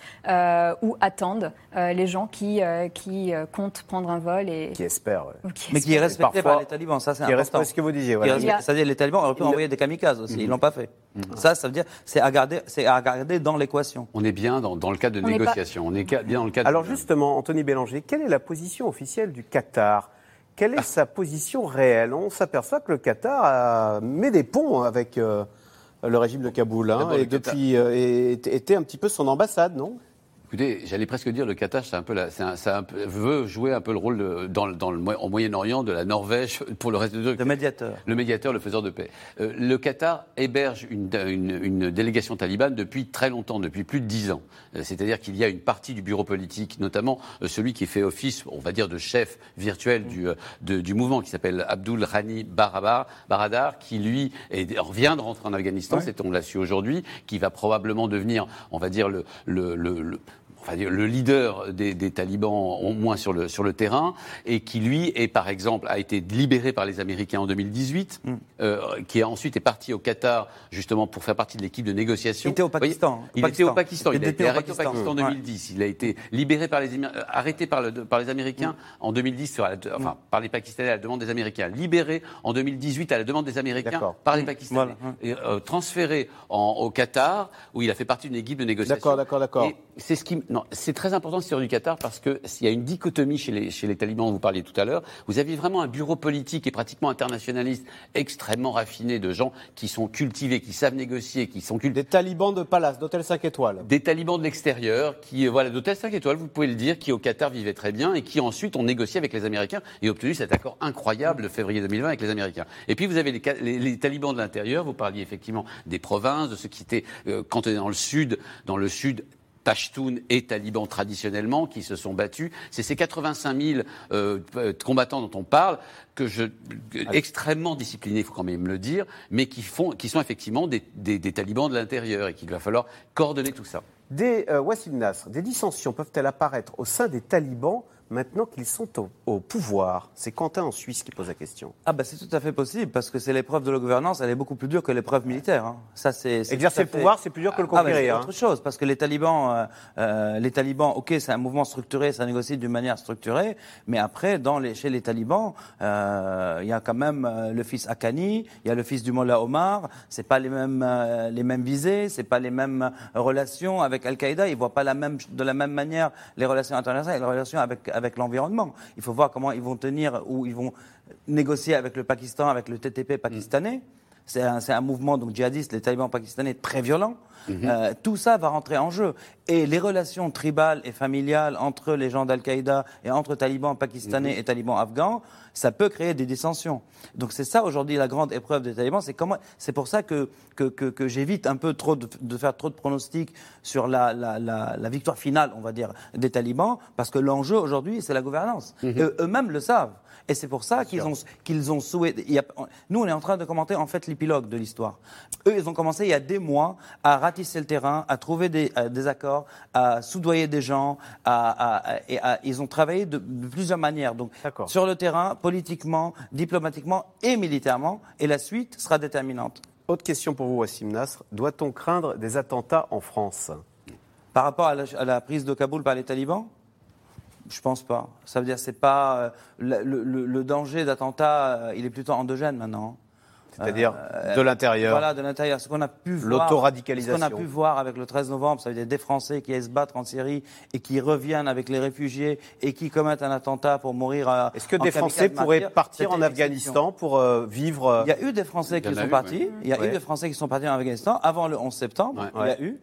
[SPEAKER 3] où attendent les gens qui, qui comptent prendre un vol. Et...
[SPEAKER 2] Qui espèrent.
[SPEAKER 4] Mais qui est respecté par les talibans, ça c'est important.
[SPEAKER 2] ce que vous disiez.
[SPEAKER 4] C'est-à-dire les talibans auraient pu envoyer des kamikazes aussi, ils ne l'ont pas fait. Mm. Ça, ça veut dire, c'est à garder, c'est à garder dans l'équation.
[SPEAKER 5] On est bien dans, dans le cadre de négociation. On est bien dans le cadre.
[SPEAKER 2] Alors justement, Anthony Bélanger, quelle est la position officielle du Qatar? Quelle est sa position réelle? On s'aperçoit que le Qatar met des ponts avec euh, le régime de Kaboul hein, et depuis euh, était un petit peu son ambassade, non?
[SPEAKER 5] Écoutez, j'allais presque dire le Qatar, c'est un peu, ça veut jouer un peu le rôle dans, dans le, au Moyen-Orient de la Norvège pour le reste de
[SPEAKER 4] le médiateur,
[SPEAKER 5] le médiateur, le faiseur de paix. Euh, le Qatar héberge une, une, délégation talibane depuis très longtemps, depuis plus de dix ans. Euh, c'est-à-dire qu'il y a une partie du bureau politique, notamment euh, celui qui fait office, on va dire, de chef virtuel du, du mouvement, qui s'appelle Abdul Rani Baradar, qui lui est, vient de rentrer en Afghanistan, c'est on l'a su aujourd'hui, qui va probablement devenir, on va dire le, le, le enfin, le leader des, des, talibans, au moins sur le, sur le terrain, et qui, lui, est, par exemple, a été libéré par les Américains en 2018, mm. euh, qui ensuite est parti au Qatar, justement, pour faire partie de l'équipe de négociation.
[SPEAKER 4] Il était au Pakistan.
[SPEAKER 5] il était au Pakistan. Il, a été arrêté au Pakistan en 2010. Il a été libéré par les, arrêté par, le, par les Américains mm. en 2010, enfin, mm. par les Pakistanais à la demande des Américains. Libéré en 2018 à la demande des Américains par les Pakistanais. Et, euh, transféré en, au Qatar, où il a fait partie d'une équipe de négociation.
[SPEAKER 2] D'accord, d'accord, d'accord.
[SPEAKER 5] C'est ce qui non, c'est très important sur du Qatar parce qu'il y a une dichotomie chez les, chez les talibans dont vous parliez tout à l'heure. Vous aviez vraiment un bureau politique et pratiquement internationaliste extrêmement raffiné de gens qui sont cultivés, qui savent négocier, qui sont cultivés.
[SPEAKER 2] Des talibans de palace, d'hôtel 5 étoiles.
[SPEAKER 5] Des talibans de l'extérieur, qui, euh, voilà, d'hôtel 5 étoiles, vous pouvez le dire, qui au Qatar vivaient très bien et qui ensuite ont négocié avec les Américains et obtenu cet accord incroyable de février 2020 avec les Américains. Et puis vous avez les, les, talibans de l'intérieur, vous parliez effectivement des provinces, de ceux qui étaient euh, quand on est dans le sud, dans le sud Pashtun et talibans traditionnellement qui se sont battus. C'est ces 85 000 euh, combattants dont on parle que je extrêmement disciplinés, il faut quand même le dire, mais qui font, qui sont effectivement des, talibans de l'intérieur et qu'il va falloir coordonner tout ça.
[SPEAKER 2] Des euh, Wassim Nasr, des dissensions peuvent-elles apparaître au sein des talibans maintenant qu'ils sont au, pouvoir C'est Quentin en Suisse qui pose la question.
[SPEAKER 4] Ah bah c'est tout à fait possible parce que c'est l'épreuve de la gouvernance, elle est beaucoup plus dure que l'épreuve militaire. Hein.
[SPEAKER 2] Ça c'est exercer le pouvoir, c'est plus dur que le conquérir. Ah,
[SPEAKER 4] c'est hein. autre chose parce que les talibans, euh, euh, les talibans, ok, c'est un mouvement structuré, ça négocie d'une manière structurée, mais après dans les, chez les talibans, euh, il y a quand même le fils Akani, il y a le fils du Mollah Omar, c'est pas les mêmes les mêmes visées, c'est pas les mêmes relations avec Al-Qaïda, ils voient pas la même de la même manière les relations internationales, les relations avec avec l'environnement. Il faut voir comment ils vont tenir ou ils vont négocier avec le Pakistan, avec le TTP pakistanais. C'est un, mouvement donc djihadiste, les talibans pakistanais, très violent. Mhm. Euh, tout ça va rentrer en jeu. Et les relations tribales et familiales entre les gens d'Al-Qaïda et entre talibans pakistanais mhm. et talibans afghans, ça peut créer des dissensions. Donc c'est ça aujourd'hui la grande épreuve des talibans. C'est comment. C'est pour ça que que, que, j'évite un peu trop de, faire trop de pronostics sur la, la, la, victoire finale, on va dire, des talibans, parce que l'enjeu aujourd'hui c'est la gouvernance. Mhm. Eux-mêmes le savent. Et c'est pour ça qu'ils ont, qu'ils ont souhaité. nous, on est en train de commenter en fait l'épilogue de l'histoire. Eux, ils ont commencé il y a des mois à ratisser le terrain, à trouver des, des accords, à soudoyer des gens, à, et ils ont travaillé de, plusieurs manières. Donc, sur le terrain, politiquement, diplomatiquement et militairement. Et la suite sera déterminante.
[SPEAKER 2] Autre question pour vous, Wassim Nasr. Doit-on craindre des attentats en France?
[SPEAKER 4] Par rapport à la, à la prise de Kaboul par les talibans? Je pense pas. Ça veut dire c'est pas euh, le, danger d'attentat, euh, il est plutôt endogène maintenant.
[SPEAKER 2] C'est-à-dire de l'intérieur.
[SPEAKER 4] Voilà, de l'intérieur. Ce qu'on a pu voir.
[SPEAKER 2] L'autoradicalisation.
[SPEAKER 4] Ce qu'on a pu voir avec le 13 novembre, ça veut dire des Français qui aillent se battre en Syrie et qui reviennent avec les réfugiés et qui commettent un attentat pour mourir à.
[SPEAKER 2] Est-ce que des Français pourraient partir en Afghanistan pour euh, vivre
[SPEAKER 4] Il y a eu des Français qui sont partis. Il y a eu des Français qui sont partis en Afghanistan avant le 11 septembre. Il y a eu.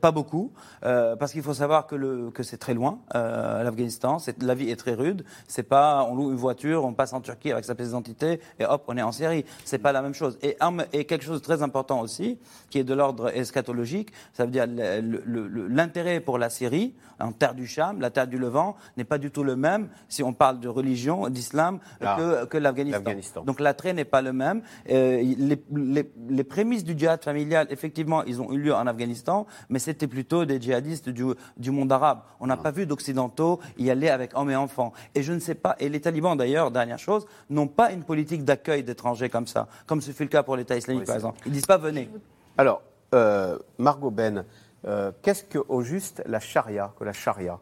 [SPEAKER 4] Pas beaucoup, euh, parce qu'il faut savoir que, le, que c'est très loin, euh, l'Afghanistan. La vie est très rude. C'est pas, on loue une voiture, on passe en Turquie avec sa pièce d'identité et hop, on est en Syrie. C'est pas la même chose. Et, et, quelque chose de très important aussi, qui est de l'ordre eschatologique, ça veut dire l'intérêt pour la Syrie, en terre du Cham, la terre du Levant, n'est pas du tout le même si on parle de religion, d'islam, ah. que, que l'Afghanistan. Donc l'attrait n'est pas le même. Euh, les, les, les prémices du djihad familial, effectivement, ils ont eu lieu en Afghanistan, mais c'était plutôt des djihadistes du, du monde arabe. On n'a pas vu d'occidentaux y aller avec hommes et enfants. Et je ne sais pas, et les talibans d'ailleurs, dernière chose, n'ont pas une politique d'accueil d'étrangers comme ça, comme ce fut le cas pour l'État islamique par exemple. Ils disent pas venez.
[SPEAKER 2] Alors, euh, Margot Ben, euh, qu'est-ce qu'au juste la charia, que la charia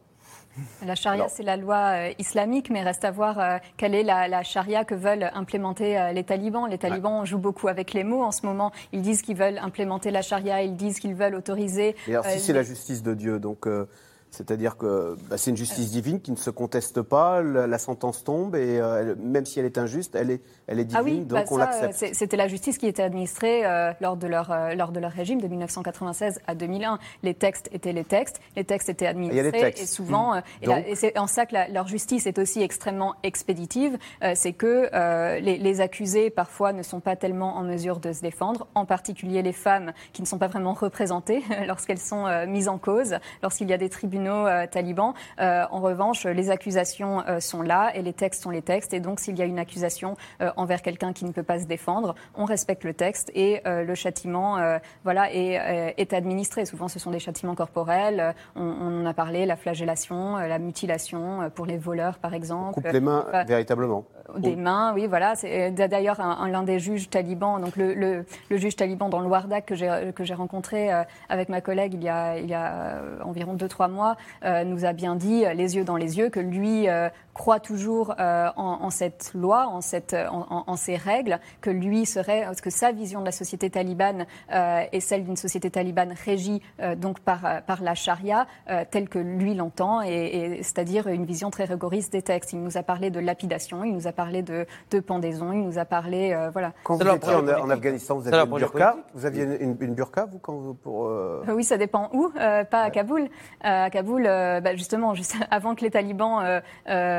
[SPEAKER 3] la charia, c'est la loi euh, islamique, mais reste à voir euh, quelle est la, charia que veulent implémenter euh, les talibans. Les talibans jouent beaucoup avec les mots en ce moment. Ils disent qu'ils veulent implémenter la charia, ils disent qu'ils veulent autoriser.
[SPEAKER 2] Et alors, si c'est la justice de Dieu, donc c'est-à-dire que bah, c'est une justice divine qui ne se conteste pas, la, sentence tombe et euh, même si elle est injuste, elle est, elle est divine,
[SPEAKER 3] ah oui,
[SPEAKER 2] donc
[SPEAKER 3] bah
[SPEAKER 2] on l'accepte.
[SPEAKER 3] C'était la justice qui était administrée euh, lors, de leur, euh, lors de leur régime de 1996 à 2001. Les textes étaient les textes, les textes étaient administrés et, souvent, mmh. et, c'est en ça que leur justice est aussi extrêmement expéditive, c'est que les, les, accusés parfois ne sont pas tellement en mesure de se défendre, en particulier les femmes qui ne sont pas vraiment représentées lorsqu'elles sont mises en cause, lorsqu'il y a des tribunaux euh, talibans. Euh, en revanche, les accusations euh, sont là et les textes sont les textes. Et donc, s'il y a une accusation envers quelqu'un qui ne peut pas se défendre, on respecte le texte et le châtiment voilà, est, est, administré. Souvent, ce sont des châtiments corporels. On, en a parlé, la flagellation, la mutilation pour les voleurs, par exemple.
[SPEAKER 2] coupe les mains, véritablement.
[SPEAKER 3] Des mains, oui, voilà. C'est d'ailleurs l'un des juges talibans, donc le, le, juge taliban dans le Wardak que j'ai rencontré avec ma collègue il y a, il y a environ 2-3 mois, nous a bien dit, euh, les yeux dans les yeux, que lui euh, croit toujours en, cette loi, en, cette, en, ces règles, que lui serait, que sa vision de la société talibane est celle d'une société talibane régie donc par, par la charia, telle que lui l'entend, et, c'est-à-dire une vision très rigoriste des textes. Il nous a parlé de lapidation, il nous a parlé de, de pendaison, il nous a parlé, voilà.
[SPEAKER 2] Quand vous étiez en, Afghanistan, vous aviez une burqa Vous aviez une, burqa, vous, quand vous, pour...
[SPEAKER 3] Oui, ça dépend où, pas à Kaboul. à Kaboul, euh, bah, justement, juste avant que les talibans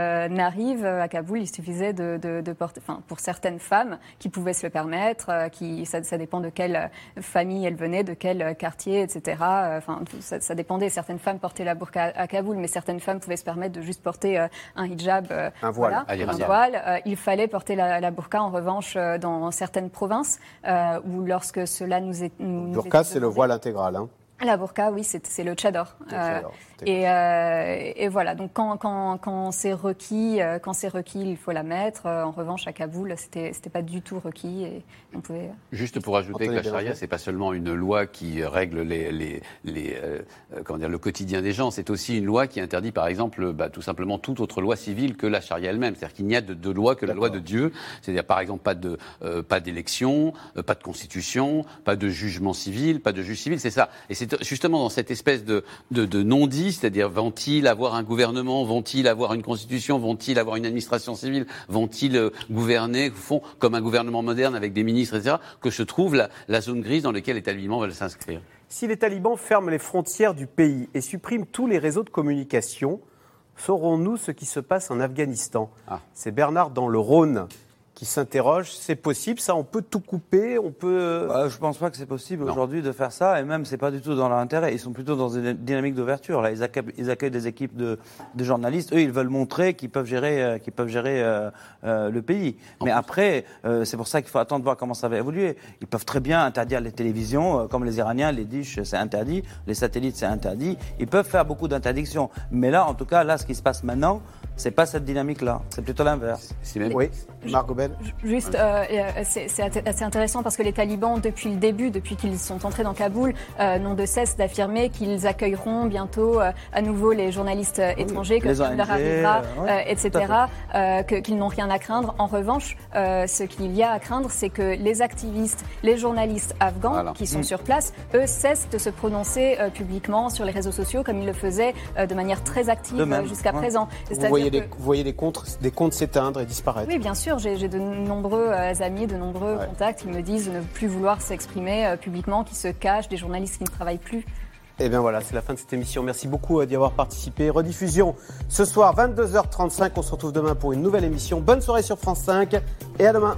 [SPEAKER 3] euh, euh, n'arrivent à Kaboul, il suffisait de, porter, enfin, pour certaines femmes qui pouvaient se le permettre, qui, ça, dépend de quelle famille elles venaient, de quel quartier, etc. Enfin, ça, dépendait. Certaines femmes portaient la burqa à, Kaboul, mais certaines femmes pouvaient se permettre de juste porter un hijab,
[SPEAKER 2] un voile.
[SPEAKER 3] un voile. il fallait porter la, burqa, en revanche, dans certaines provinces où lorsque cela nous est. Nous,
[SPEAKER 2] burqa, c'est le voile intégral. Hein.
[SPEAKER 3] La burqa, oui, c'est le tchador. Euh, euh, et, voilà, donc quand, quand, quand c'est requis, euh, quand c'est requis, il faut la mettre. En revanche, à Kaboul, c'était c'était pas du tout requis et on pouvait.
[SPEAKER 5] Juste pour ajouter que la charia, c'est pas seulement une loi qui règle les, les, les comment dire le quotidien des gens, c'est aussi une loi qui interdit, par exemple, bah, tout simplement toute autre loi civile que la charia elle-même. C'est-à-dire qu'il n'y a de, loi que la loi de Dieu. C'est-à-dire, par exemple, pas de pas d'élection, pas de constitution, pas de jugement civil, pas de juge civil. C'est ça. Et c'est justement dans cette espèce de, non-dit, c'est-à-dire vont-ils avoir un gouvernement, vont-ils avoir une constitution, vont-ils avoir une administration civile, vont-ils euh, gouverner, font comme un gouvernement moderne avec des ministres, etc., que se trouve la, zone grise dans laquelle les talibans veulent s'inscrire.
[SPEAKER 2] Si les talibans ferment les frontières du pays et suppriment tous les réseaux de communication, saurons-nous ce qui se passe en Afghanistan? Ah. C'est Bernard dans le Rhône qui s'interrogent. C'est possible, ça On peut tout couper On peut.
[SPEAKER 4] Bah, je pense pas que c'est possible aujourd'hui de faire ça, et même c'est pas du tout dans leur intérêt. Ils sont plutôt dans une dynamique d'ouverture. Là, ils accueillent, ils accueillent, des équipes de, de, journalistes. Eux, ils veulent montrer qu'ils peuvent gérer, euh, qu'ils peuvent gérer euh, euh, le pays. Mais après, c'est pour ça qu'il faut attendre voir comment ça va évoluer. Ils peuvent très bien interdire les télévisions, comme les Iraniens, les dish, c'est interdit, les satellites, c'est interdit. Ils peuvent faire beaucoup d'interdictions. Mais là, en tout cas, là, ce qui se passe maintenant, C'est pas cette dynamique-là, c'est plutôt l'inverse.
[SPEAKER 2] Oui, Margot Ben.
[SPEAKER 3] Juste, euh, c'est assez intéressant parce que les talibans, depuis le début, depuis qu'ils sont entrés dans Kaboul, euh, n'ont de cesse d'affirmer qu'ils accueilleront bientôt euh, à nouveau les journalistes étrangers, que ça leur arrivera, etc., qu'ils n'ont rien à craindre. En revanche, ce qu'il y a à craindre, c'est que les activistes, les journalistes afghans qui sont mm. sur place, eux, cessent de se prononcer publiquement sur les réseaux sociaux comme ils le faisaient de manière très active jusqu'à présent.
[SPEAKER 2] Voyez, des, vous voyez des comptes, des comptes s'éteindre et disparaître
[SPEAKER 3] Oui, bien sûr. J'ai de nombreux amis, de nombreux contacts qui me disent ne plus vouloir s'exprimer euh, publiquement, qui se cachent, des journalistes qui ne travaillent plus.
[SPEAKER 2] Et eh bien voilà, c'est la fin de cette émission. Merci beaucoup euh, d'y avoir participé. Rediffusion ce soir, 22h35. On se retrouve demain pour une nouvelle émission. Bonne soirée sur France 5 et à demain.